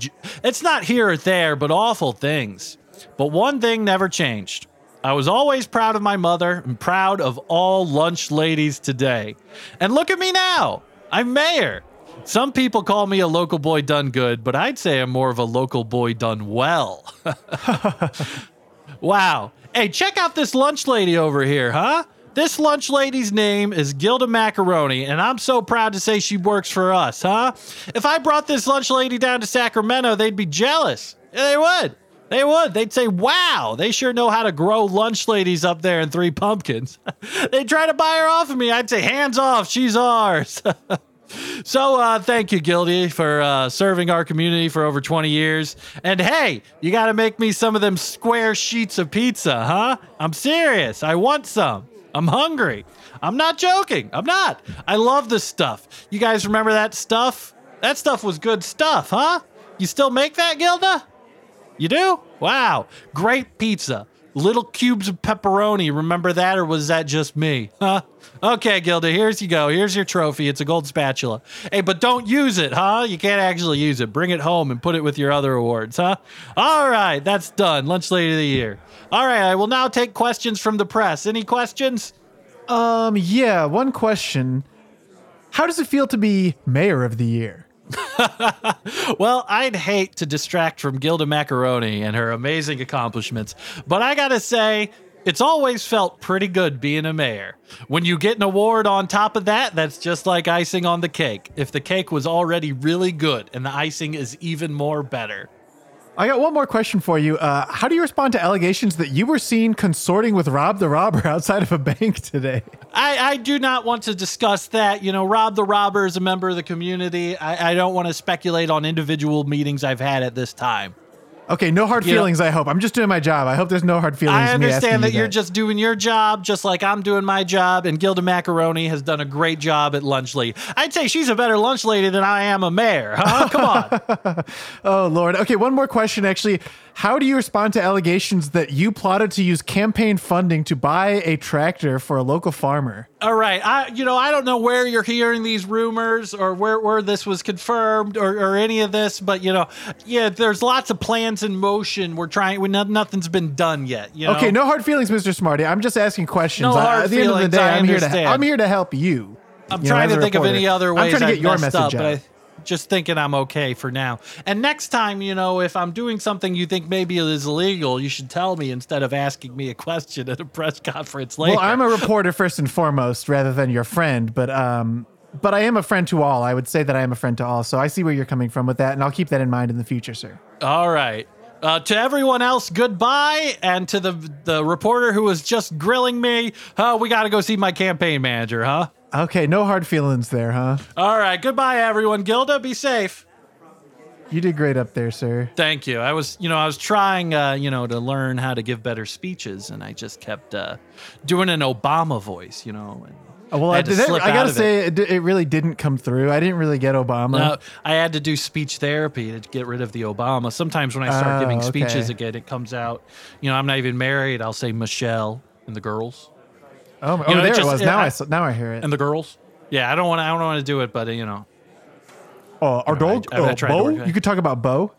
It's not here or there, but awful things. But one thing never changed. I was always proud of my mother and proud of all lunch ladies today. And look at me now. I'm mayor. Some people call me a local boy done good, but I'd say I'm more of a local boy done well. wow. Hey, check out this lunch lady over here, huh? This lunch lady's name is Gilda Macaroni, and I'm so proud to say she works for us, huh? If I brought this lunch lady down to Sacramento, they'd be jealous. They would. They would. They'd say, wow, they sure know how to grow lunch ladies up there in Three Pumpkins. They'd try to buy her off of me. I'd say, hands off, she's ours. So uh, thank you, Gildy, for uh, serving our community for over 20 years. And hey, you got to make me some of them square sheets of pizza, huh? I'm serious. I want some. I'm hungry. I'm not joking. I'm not. I love this stuff. You guys remember that stuff? That stuff was good stuff, huh? You still make that, Gilda? You do? Wow. Great pizza. Little cubes of pepperoni. Remember that, or was that just me? Huh? Okay, Gilda, here's you go. Here's your trophy. It's a gold spatula. Hey, but don't use it, huh? You can't actually use it. Bring it home and put it with your other awards, huh? All right, that's done. Lunch lady of the year. All right, I will now take questions from the press. Any questions? Um. Yeah. One question. How does it feel to be mayor of the year? Well, I'd hate to distract from Gilda Macaroni and her amazing accomplishments, but I gotta say, it's always felt pretty good being a mayor. When you get an award on top of that, that's just like icing on the cake. If the cake was already really good and the icing is even more better. I got one more question for you. Uh, how do you respond to allegations that you were seen consorting with Rob the robber outside of a bank today? I, I do not want to discuss that. You know, Rob the Robber is a member of the community. I, I don't want to speculate on individual meetings I've had at this time. Okay, no hard You know- feelings. I hope. I'm just doing my job. I hope there's no hard feelings. I in me asking understand you that you're just doing your job, just like I'm doing my job, and Gilda Macaroni has done a great job at Lunch Lady. I'd say she's a better lunch lady than I am a mayor. Huh? Come on. Oh Lord. Okay, one more question. Actually, How do you respond to allegations that you plotted to use campaign funding to buy a tractor for a local farmer? All right, I you know I don't know where you're hearing these rumors or where where this was confirmed or, or any of this, but you know, yeah, there's lots of plans in motion. We're trying, we, no, nothing's been done yet. You know? Okay, no hard feelings, Mr. Smartey. I'm just asking questions. No I- hard At the end of the feelings, day, I I'm here to. I'm here to help you. I'm you trying as to think of any other ways I'm trying to I've get your messed message up, out. Just thinking I'm okay for now. And next time, you know, if I'm doing something you think maybe is illegal, you should tell me instead of asking me a question at a press conference later. Well, I'm a reporter first and foremost, rather than your friend. But um, but I am a friend to all. I would say that I am a friend to all. So I see where you're coming from with that, and I'll keep that in mind in the future, sir. All right. Uh, to everyone else, goodbye, and to the the reporter who was just grilling me, uh, we got to go see my campaign manager, huh? Okay, no hard feelings there, huh? All right, goodbye, everyone. Gilda, be safe. You did great up there, sir. Thank you. I was, you know, I was trying, uh, you know, to learn how to give better speeches, and I just kept uh, doing an Obama voice, you know. And Oh, well, I I, I gotta of it. say, it. it really didn't come through. I didn't really get Obama. Uh, I had to do speech therapy to get rid of the Obama. Sometimes when I start Oh, giving okay. speeches again, it comes out. You know, I'm not even married. I'll say Michelle and the girls oh, my, oh know, it there it just- was. Now I- I, saw- now I hear it. and the girls. Yeah, I don't want to. I don't want to do it, but uh, you know. Oh, our dog, I- I oh, tried Bo. You could talk about Bo.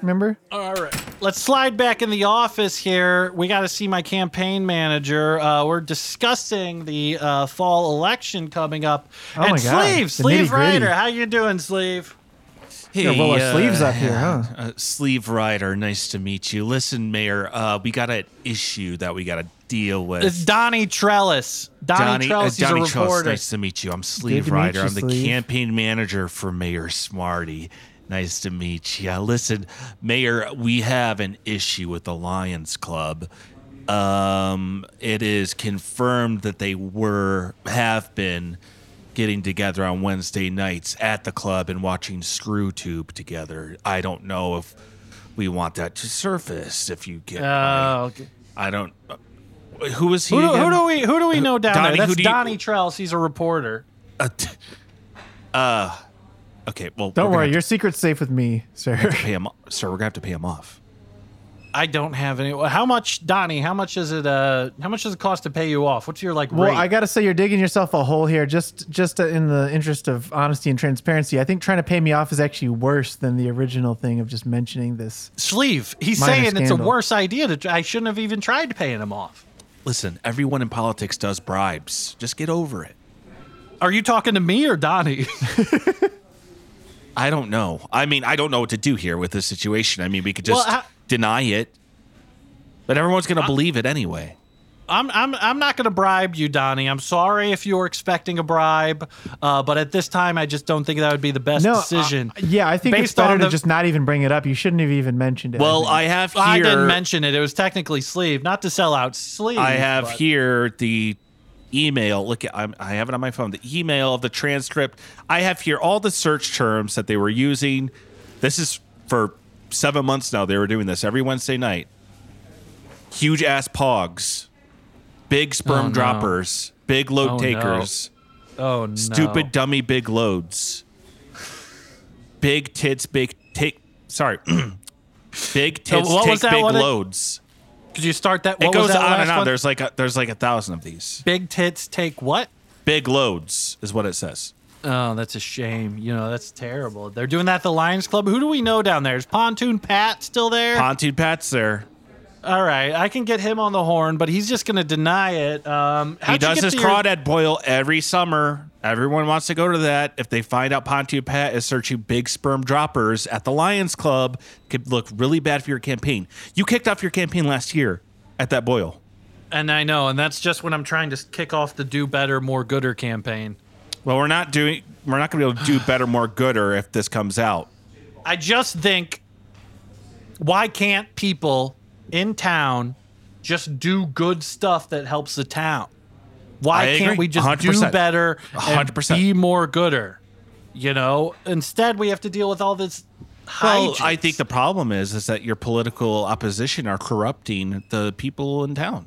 Remember? All right. Let's slide back in the office here. We got to see my campaign manager. Uh, we're discussing the uh, fall election coming up. Oh and my God, Sleeve, the Sleeve nitty-gritty. Ryder, how you doing, Sleeve? Hey, Yeah, roll our sleeves up here, huh? Uh, sleeve rider, nice to meet you. Listen, Mayor, uh, we got an issue that we got to deal with. It's Donnie Trellis. Donnie, Trellis, uh, he's a Donnie Trellis, reporter. nice to meet you. I'm Sleeve to meet Rider. you, I'm the Sleeve. campaign manager for Mayor Smartey. Nice to meet you. Listen, Mayor, we have an issue with the Lions Club. Um, it is confirmed that they were have been getting together on Wednesday nights at the club and watching ScrewTube together. I don't know if we want that to surface. If you get, my- Oh, okay. I don't. Uh, who was he? Who, do- who do we who do we know down Donnie, there? That's do you- Donnie Trellis. He's a reporter. Uh, t- uh, okay. Well, Don't we're gonna worry, your secret's safe with me, sir. to pay him, sir. We're gonna have to pay him off. I don't have any. How much, Donnie? How much is it? Uh, how much does it cost to pay you off? What's your like Well, rate? I gotta say you're digging yourself a hole here. Just, just uh, in the interest of honesty and transparency, I think trying to pay me off is actually worse than the original thing of just mentioning this. Sleeve. He's Minor saying it's a worse idea. To, I shouldn't have even tried paying him off. Listen, everyone in politics does bribes. Just get over it. Are you talking to me or Donnie? I don't know. I mean, I don't know what to do here with this situation. I mean, we could Well, just I- deny it, but everyone's gonna believe it anyway. I'm I'm I'm not going to bribe you, Donnie. I'm sorry if you were expecting a bribe, uh, but at this time, I just don't think that would be the best No, uh, decision. yeah, I think it's better on to the- just not even bring it up. You shouldn't have even mentioned it. Well, think. I have here. I didn't mention it. It was technically sleeve, not to sell out sleeve. I have but- here the email. Look, I'm, I have it on my phone. The email of the transcript. I have here all the search terms that they were using. This is for seven months now. They were doing this every Wednesday night. Huge ass pogs, big sperm Oh, no. droppers, big load Oh, no. takers, Oh no! stupid dummy big loads, big tits, big take. Sorry, big tits what was take that big loads. Could you start that? What It goes was that on and on. one? There's like a, there's like a thousand of these. big tits take what? Big loads is what it says. Oh, that's a shame. You know, that's terrible. They're doing that at the Lions Club. Who do we know down there? Is Pontoon Pat still there? Pontoon Pat's there. All right, I can get him on the horn, but he's just going to deny it. Um, He does his to your- crawdad boil every summer. Everyone wants to go to that. If they find out Pontoon Pat is searching big sperm droppers at the Lions Club, could look really bad for your campaign. You kicked off your campaign last year at that boil. And I know, and that's just when I'm trying to kick off the do better, more gooder campaign. Well, we're not doing. We're not going to be able to do better, more gooder if this comes out. I just think, why can't people in town just do good stuff that helps the town? Why I can't agree. we just 100%. do better and 100%. be more gooder? You know, instead we have to deal with all this. Well. I think the problem is is that your political opposition are corrupting the people in town.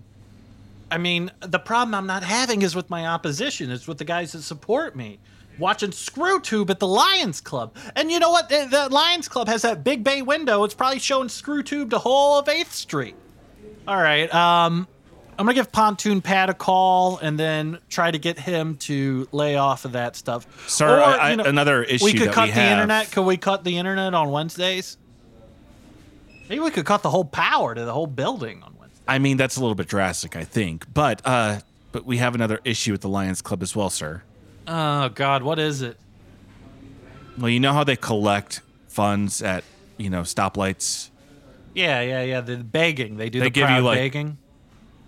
I mean, the problem I'm not having is with my opposition. It's with the guys that support me. Watching ScrewTube at the Lions Club. And you know what? The, the Lions Club has that big bay window. It's probably showing ScrewTube the whole of 8th Street. All right. Um, I'm gonna give Pontoon Pat a call and then try to get him to lay off of that stuff. Sir, I- I- another issue We could cut we the have- internet. Could we cut the internet on Wednesdays? Maybe we could cut the whole power to the whole building on Wednesday. I mean, that's a little bit drastic, I think. But uh, but we have another issue with the Lions Club as well, sir. Oh God, what is it? Well, you know how they collect funds at you know stoplights. Yeah, yeah, yeah. The begging. They do They the give you, like- begging.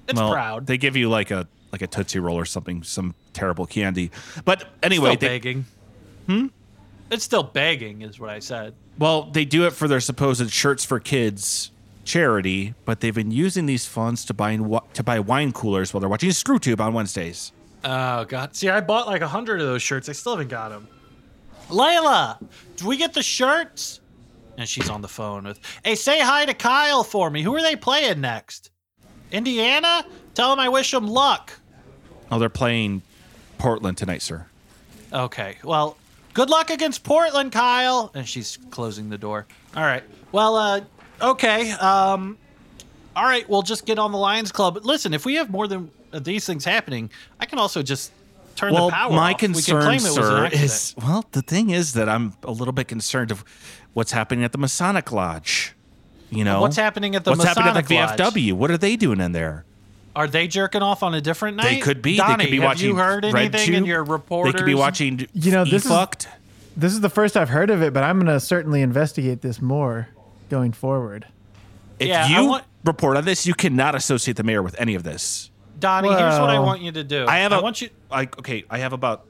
It's well, proud. They give you like a like a tootsie roll or something, some terrible candy. But anyway, still they, begging. Hmm. It's still begging, is what I said. well, they do it for their supposed shirts for kids charity, but they've been using these funds to buy to buy wine coolers while they're watching ScrewTube on Wednesdays. Oh God! See, I bought like a hundred of those shirts. I still haven't got them. Layla, do we get the shirts? And she's on the phone with. Hey, say hi to Kyle for me. Who are they playing next? Indiana. Tell them I wish them luck. Oh, they're playing Portland tonight, sir. Okay. Well, good luck against Portland, Kyle. And she's closing the door. All right. Well, uh, okay. Um, all right. We'll just get on the Lions Club. Listen, if we have more than these things happening, I can also just turn Well, the power my off. we can concern, claim it was sir, is well, the thing is that I'm a little bit concerned of what's happening at the Masonic Lodge. You know, What's happening at the what's happening at the Masonic Lodge? What are they doing in there? Are they jerking off on a different night? They could be. Donnie, they could be have watching. you heard Red anything in your reporters? They could be watching. You know, this is- fucked. This is the first I've heard of it, but I'm going to certainly investigate this more going forward. If Yeah, you want- report on this, you cannot associate the mayor with any of this. Donnie, here's what I want you to do. I have a. I want you. Like, okay, I have about.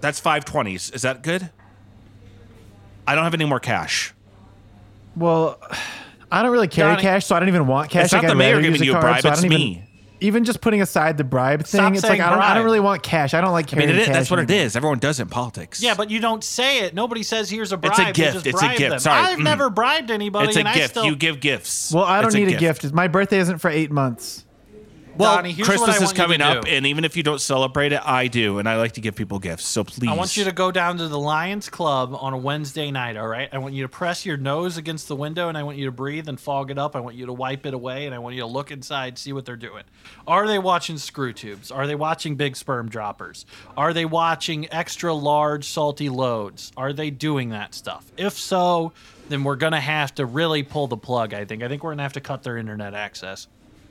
That's five twenties. Is that good? I don't have any more cash. Well, I don't really carry Donnie- cash, so I don't even want cash. It's not Like, the mayor rather giving you a card, bribe, so I it's don't even- me. Even just putting aside the bribe thing, Stop it's like I don't, I don't really want cash. I don't like I mean, carrying cash. that's what it anymore. is. Everyone does it in politics. Yeah, but you don't say it. Nobody says here's a bribe. It's a gift. It's a gift. them. Sorry. I've Mm. never bribed anybody. it's a and I gift. still, You give gifts. Well, I don't need a gift. My birthday isn't for eight months. Well, Donnie, here's what I Christmas is coming up, do. and even if you don't celebrate it, I do, and I like to give people gifts. So please, I want you to go down to the Lions Club on a Wednesday night, all right? I want you to press your nose against the window and I want you to breathe and fog it up. I want you to wipe it away and I want you to look inside, see what they're doing. Are they watching screw tubes? Are they watching big sperm droppers? Are they watching extra large salty loads? Are they doing that stuff? If so, then we're going to have to really pull the plug, I think. I think we're going to have to cut their internet access.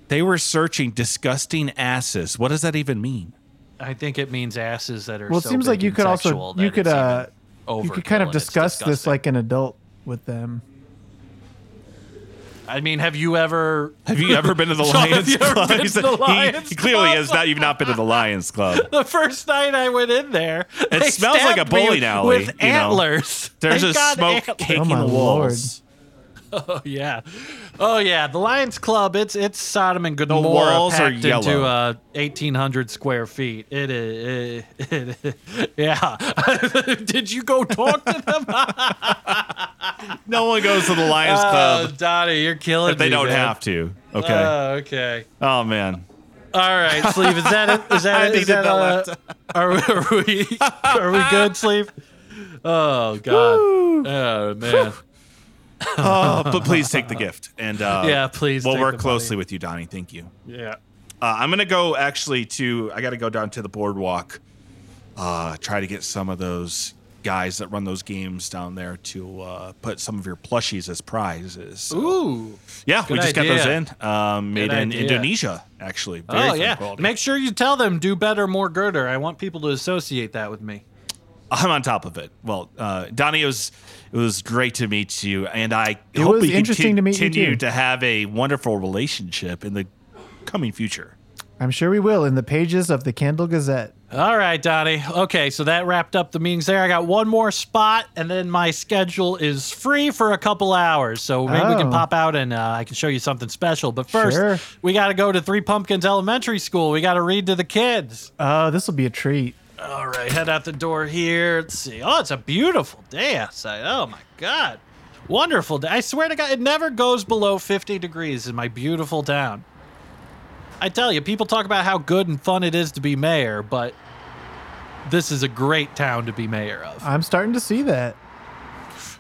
They were searching disgusting asses. What does that even mean? I think it means asses that are Well, it so seems like you could also you could uh you could kind of discuss this like an adult with them. I mean, have you ever Have you ever been to the Lions Club? been the he- Lions he clearly Club? has not. You've not been to the Lions Club. the first night I went in there, It they smells like a bowling alley, with you know. antlers. There's They a got smoke antlers. caking Oh, my the walls. Oh yeah, oh yeah. The Lions Club. It's it's Sodom and Gomorrah walls are packed into uh, 1,800 square feet. It is. It, it, yeah. Did you go talk to them? No one goes to the Lions Uh, Club Donnie, you're killing if they me, don't man. have to. Okay. Oh, okay. oh man. All right, Sleeve. Is that it? Is that it? Is that, uh, are, we, are we are we good, Sleeve? Oh God. Oh man. Oh, but please take the gift, and uh, Yeah, please We'll work closely money. with you, Donnie. Thank you. Yeah. Uh, I'm gonna go actually to. I got to go down to the boardwalk. Uh, try to get some of those guys that run those games down there to uh, put some of your plushies as prizes. So, Ooh. yeah, we good just got those in. Um, made Good in idea. Indonesia, actually. Very Oh yeah. quality. Make sure you tell them do better, more girder. I want people to associate that with me. I'm on top of it. Well, uh, Donnie, was it was great to meet you, and I It hope was we interesting to meet you, continue too. to have a wonderful relationship in the coming future. I'm sure we will in the pages of the Candle Gazette. All right, Donnie. Okay, so that wrapped up the meetings there. I got one more spot, and then my schedule is free for a couple hours. So maybe we can Oh. pop out and uh, I can show you something special. But first, Sure. we got to go to Three Pumpkins Elementary School. We got to read to the kids. Oh, this will be a treat. All right, head out the door here. Let's see. Oh, it's a beautiful day outside. Oh my God, wonderful day! I swear to God, it never goes below 50 degrees in my beautiful town. I tell you, people talk about how good and fun it is to be mayor, but this is a great town to be mayor of. I'm starting to see that.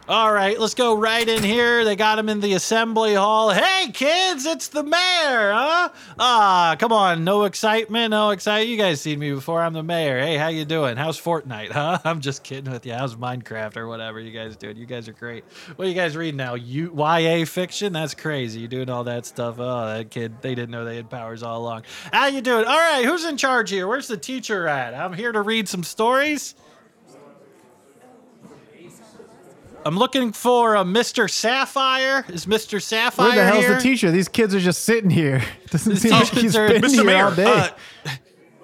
All right, let's go right in here. They got him in the assembly hall. Hey, kids, it's the mayor, huh? Ah, come on, no excitement, no excitement. You guys seen me before? I'm the mayor. Hey, how you doing? How's Fortnite, huh? I'm just kidding with you. How's Minecraft or whatever you guys doing? You guys are great. What are you guys reading now? You YA fiction? That's crazy. You doing all that stuff? Oh, that kid, they didn't know they had powers all along. How you doing? All right, who's in charge here? Where's the teacher at? I'm here to read some stories. I'm looking for a Mr. Sapphire. Is Mr. Sapphire Where the hell's here? the teacher? These kids are just sitting here. Doesn't seem like teachers he's are- been Mr. here Mayor, all day. uh,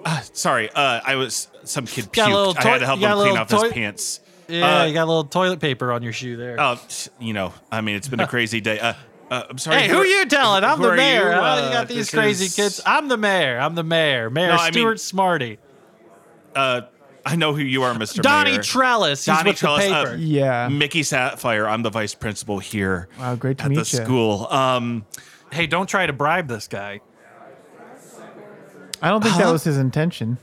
uh, sorry, uh, I was some kid Got puked. little I had to help him clean little off his pants. Yeah, Uh, you got a little toilet paper on your shoe there. Oh, you know, I mean, it's been a crazy day. Uh, uh, I'm sorry. hey, who are you telling? I'm the mayor. you? huh? You, Uh, got these crazy is- kids. I'm the mayor. I'm the mayor. Mayor No, I mean- Stuart Smartey. Uh, I know who you are, Mr. Donnie Mayor. Trellis. He's Donnie with Trellis, the uh, paper. yeah. Mickey Sapphire. I'm the vice principal here. Wow, great to at meet the ya. school. Um, hey, don't try to bribe this guy. I don't think that was his intention.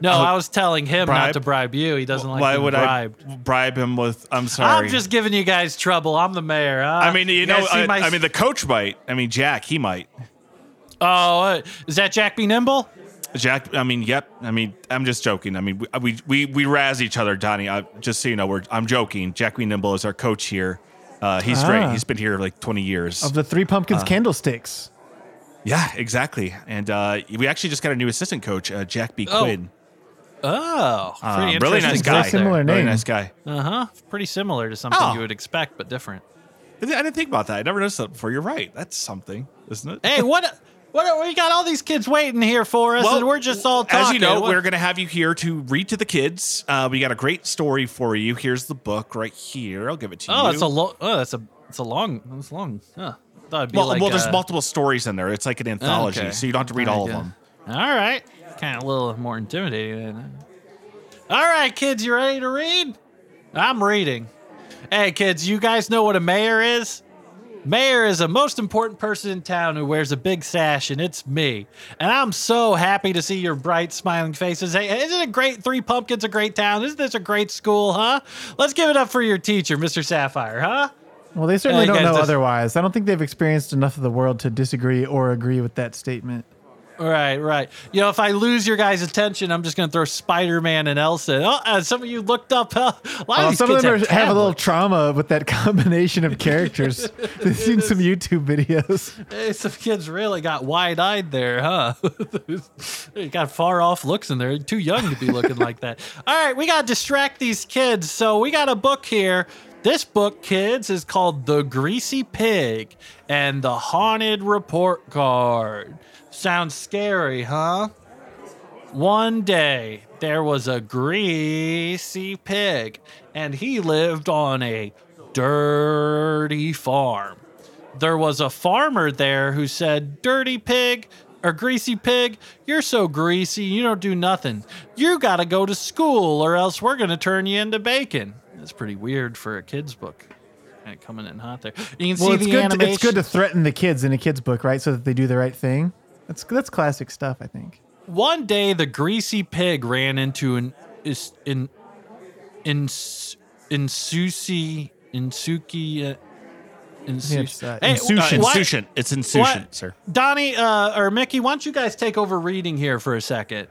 No, I was telling him not to bribe you. He doesn't like why being would bribed. I bribe him with? I'm sorry. I'm just giving you guys trouble. I'm the mayor. Huh? I mean, you, know, guys see I, my- I mean, the coach might. I mean, Jack, he might. oh, uh, is that Jack B. Nimble? Jack, I mean, yep. I mean, I'm just joking. I mean, we we we, we razz each other, Donnie. I, just so you know, we're I'm joking. Jack Wee Nimble is our coach here. Uh, he's Ah. great. He's been here like 20 years. Of the three pumpkins Uh, candlesticks. yeah, exactly. And uh, we actually just got a new assistant coach, uh, Jack B. Oh, Quinn. Oh, pretty really nice guy. guy. Similar Really name. nice guy. Uh huh. Pretty similar to something Oh. you would expect, but different. I didn't I didn't think about that. I never noticed that before. You're right. That's something, isn't it? Hey, what? What? We got all these kids waiting here for us, and we're just all talking. As you know, What- we're going to have you here to read to the kids. Uh, we got a great story for you. Here's the book right here. I'll give it to you. Oh, that's a long. Oh, that's a. It's a long. That's long. Huh. Well, like, well, there's uh, multiple stories in there. It's like an anthology, okay. so you don't have to read all of them. All right. Kind of a little more intimidating. All right, kids, you ready to read? I'm reading. Hey, kids, you guys know what a mayor is? Mayor is the most important person in town who wears a big sash, and it's me. And I'm so happy to see your bright, smiling faces. Hey, isn't it great? Three Pumpkins a great town. Isn't this a great school, huh? Let's give it up for your teacher, Mr. Sapphire, huh? Well, they certainly you don't know otherwise. I don't think they've experienced enough of the world to disagree or agree with that statement. Right, right. You know, if I lose your guys' attention, I'm just going to throw Spider Man and Elsa. Oh, uh, some of you looked up. Uh, a lot Well, of some of them have, are, have a little trauma with that combination of characters. They've seen some YouTube videos. Hey, some kids really got wide eyed there, huh? they got far off looks in there. Too young to be looking like that. All right, we got to distract these kids. So we got a book here. This book, kids, is called The Greasy Pig and the Haunted Report Card. Sounds scary, huh? One day, there was a greasy pig, and he lived on a dirty farm. There was a farmer there who said, Dirty pig or greasy pig, you're so greasy, you don't do nothing. You got to go to school, or else we're going to turn you into bacon. That's pretty weird for a kid's book. Kind of coming in hot there. You can Well, see it's the good. To, it's good to threaten the kids in a kid's book, right? So that they do the right thing. That's that's classic stuff, I think. One day, the greasy pig ran into an is in in in Susi in Suki. Uh, in it's, uh, Hey, insouciant. uh, what- It's insouciant, what- sir. Donnie uh, or Mickey, why don't you guys take over reading here for a second?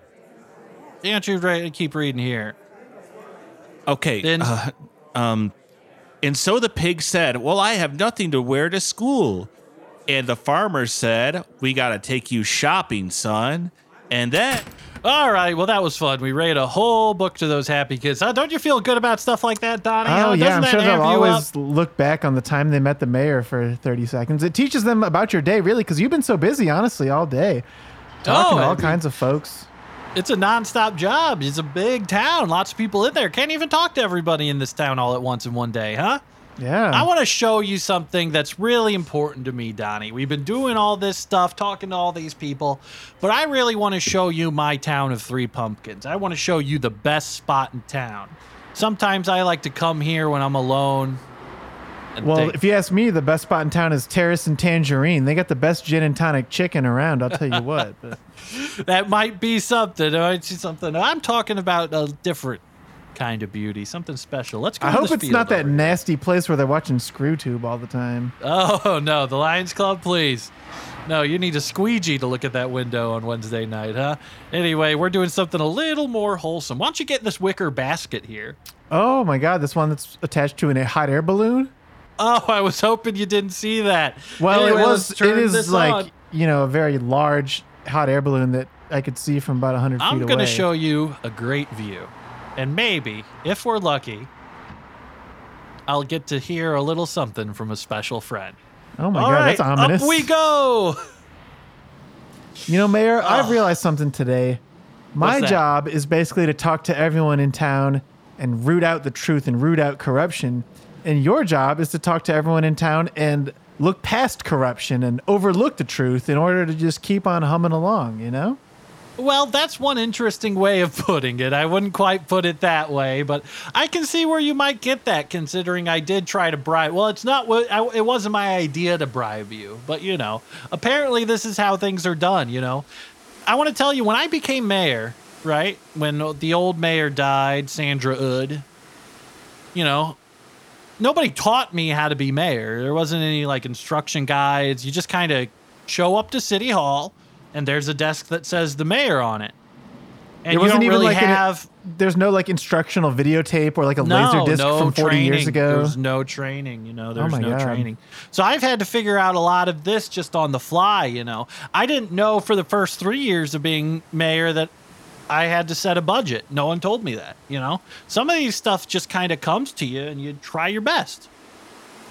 Why don't you re- keep reading here? Okay. Then- uh, um, and so the pig said, Well, I have nothing to wear to school. And the farmer said, We got to take you shopping, son. And then, All right, well that was fun. We read a whole book to those happy kids. Uh, don't you feel good about stuff like that, Donnie? Oh Uh, yeah, doesn't I'm that sure they'll you always up? look back on the time they met the mayor for 30 seconds. It teaches them about your day, really, because you've been so busy, honestly, all day, talking Oh, to all kinds of folks. It's a nonstop job. It's a big town. Lots of people in there. Can't even talk to everybody in this town all at once in one day, huh? Yeah, I want to show you something that's really important to me, Donnie. We've been doing all this stuff, talking to all these people, but I really want to show you my town of Three Pumpkins. I want to show you the best spot in town. Sometimes I like to come here when I'm alone Well, they- if you ask me, the best spot in town is Terrace and Tangerine. They got the best gin and tonic chicken around. I'll tell you what. That might be something. It might be something. I'm talking about a different kind of beauty, something special. Let's go. I hope it's not that nasty place where they're watching ScrewTube all the time. Oh no, the Lions Club, please. No, you need a squeegee to look at that window on Wednesday night, huh? Anyway, we're doing something a little more wholesome. Why don't you get this wicker basket here? Oh my God, this one that's attached to a hot air balloon. Oh, I was hoping you didn't see that. Well, Anyway, it was. It is like on. you know a very large hot air balloon that I could see from about hundred feet I'm away. going to show you a great view. And maybe, if we're lucky, I'll get to hear a little something from a special friend. Oh my All God, right, that's ominous. up we go. You know, Mayor, I've realized something today. My job is basically to talk to everyone in town and root out the truth and root out corruption. And your job is to talk to everyone in town and look past corruption and overlook the truth in order to just keep on humming along, you know? Well, that's one interesting way of putting it. I wouldn't quite put it that way, but I can see where you might get that considering I did try to bribe. Well, it's not what it wasn't my idea to bribe you, but you know, apparently this is how things are done, you know. I want to tell you when I became mayor, right? When the old mayor died, Sandra Ood, you know, nobody taught me how to be mayor. There wasn't any like instruction guides. You just kind of show up to City Hall, and there's a desk that says the mayor on it. And It you wasn't don't even really like an- have There's no like instructional videotape or like a no, laser disc no from 40 training. years ago. There's no training, you know, there's oh my no God. training. So I've had to figure out a lot of this just on the fly, you know. I didn't know for the first three years of being mayor that I had to set a budget. No one told me that, you know. Some of these stuff just kind of comes to you and you try your best.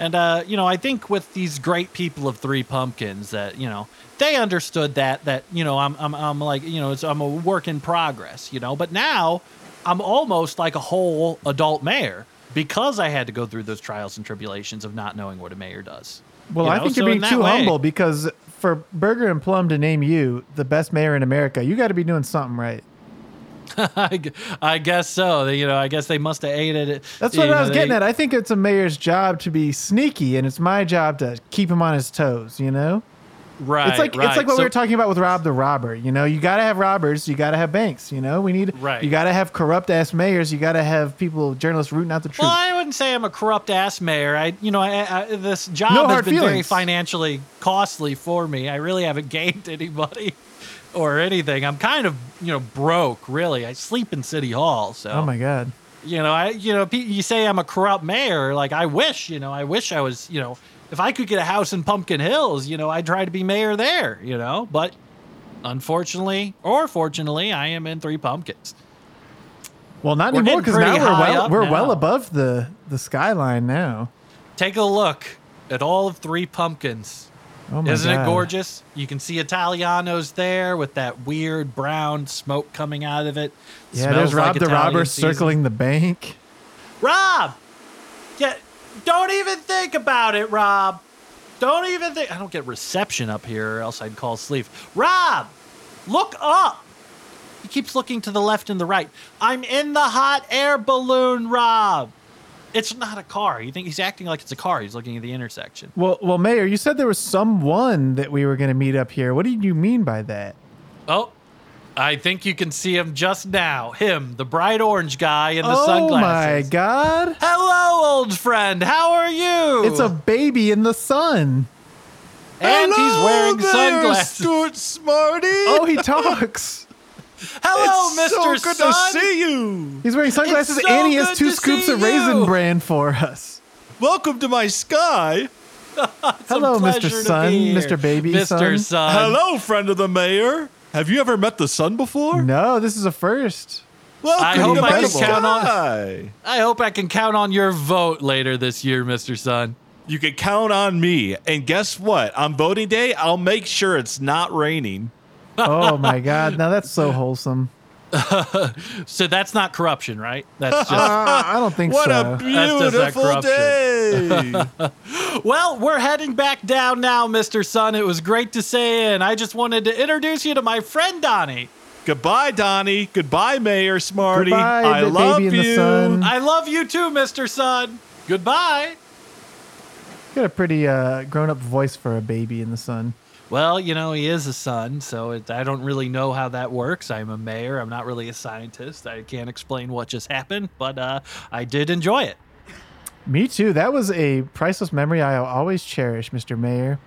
And uh, you know, I think with these great people of Three Pumpkins that, you know, they understood that that, you know, I'm I'm I'm like, you know, it's I'm a work in progress, you know. But now I'm almost like a whole adult mayor because I had to go through those trials and tribulations of not knowing what a mayor does. Well, You I think so you're being too way- humble because for Burger and Plum to name you the best mayor in America, you got to be doing something right. I, guess so. You know, I guess they must have ate it. That's what know, I was getting they- at. I think it's a mayor's job to be sneaky, and it's my job to keep him on his toes. You know, Right. it's like right. it's like what So- we were talking about with Rob the Robber. You know, you got to have robbers, you got to have banks. You know, we need Right. You got to have corrupt ass mayors. You got to have people, journalists rooting out the truth. Well, I wouldn't say I'm a corrupt ass mayor. I, you know, I, I, this job No has been very financially costly for me. I really haven't gained anybody or anything. I'm kind of, you know, broke. Really, I sleep in City Hall, so oh my god. you know, I, you know, you say I'm a corrupt mayor. Like I wish, you know, I wish I was, you know, if I could get a house in Pumpkin Hills, you know, I'd try to be mayor there. You know, but unfortunately or fortunately, I am in Three Pumpkins. Well, not We're anymore because now we're well we're well above the the skyline now. Take a look at all of Three Pumpkins. Oh Isn't god. it gorgeous? You can see Italianos there with that weird brown smoke coming out of it. Yeah, there's Rob like the Italian Robber season. circling the bank. Rob! Yeah, don't even think about it, Rob. Don't even think. I don't get reception up here, or else I'd call sleep. Rob, look up. He keeps looking to the left and the right. I'm in the hot air balloon, Rob. It's not a car. You think he's acting like it's a car? He's looking at the intersection. Well, well, Mayor, you said there was someone that we were going to meet up here. What did you mean by that? Oh, I think you can see him just now. Him, the bright orange guy in the oh sunglasses. my God! Hello, old friend. How are you? It's a baby in the sun. and he's wearing sunglasses. Stuart Smartey. Oh, he talks. Hello, It's Mr. so good Sun. to see you. He's wearing sunglasses so and he has two scoops of raisin you. bran for us. Welcome to my sky. Hello, pleasure Mr. to Sun, be here. Mr. Baby Mr. Sun. Sun. Hello, friend of the mayor. Have you ever met the sun before? No, this is a first. Welcome I hope to I my can count on- sky. I hope I can count on your vote later this year, Mr. Sun. You can count on me. And guess what? On voting day, I'll make sure it's not raining. Oh my God! Now that's so wholesome. So that's not corruption, right? That's just Uh, I don't think What so. a That's just beautiful day. Well, we're heading back down now, Mr. Sun. It was great to say in. I just wanted to introduce you to my friend Donnie. Goodbye, Donnie. Goodbye, Mayor Smartey. Goodbye, I love baby in the you. sun. I love you too, Mr. Sun. Goodbye. You got a pretty uh, grown-up voice for a baby in the sun. Well, you know, he is a sun, so it, I don't really know how that works. I'm a mayor. I'm not really a scientist. I can't explain what just happened, but uh, I did enjoy it. Me too. That was a priceless memory I'll always cherish, Mr. Mayor.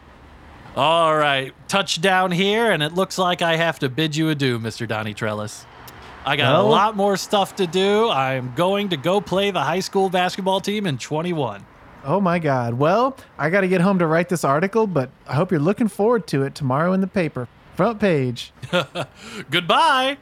All right, touchdown here, and it looks like I have to bid you adieu, Mr. Donnie Trellis. I got a lot more stuff to do. I'm going to go play the high school basketball team in 21. Oh my God. Well, I got to get home to write this article, but I hope you're looking forward to it tomorrow in the paper. Front page. Goodbye.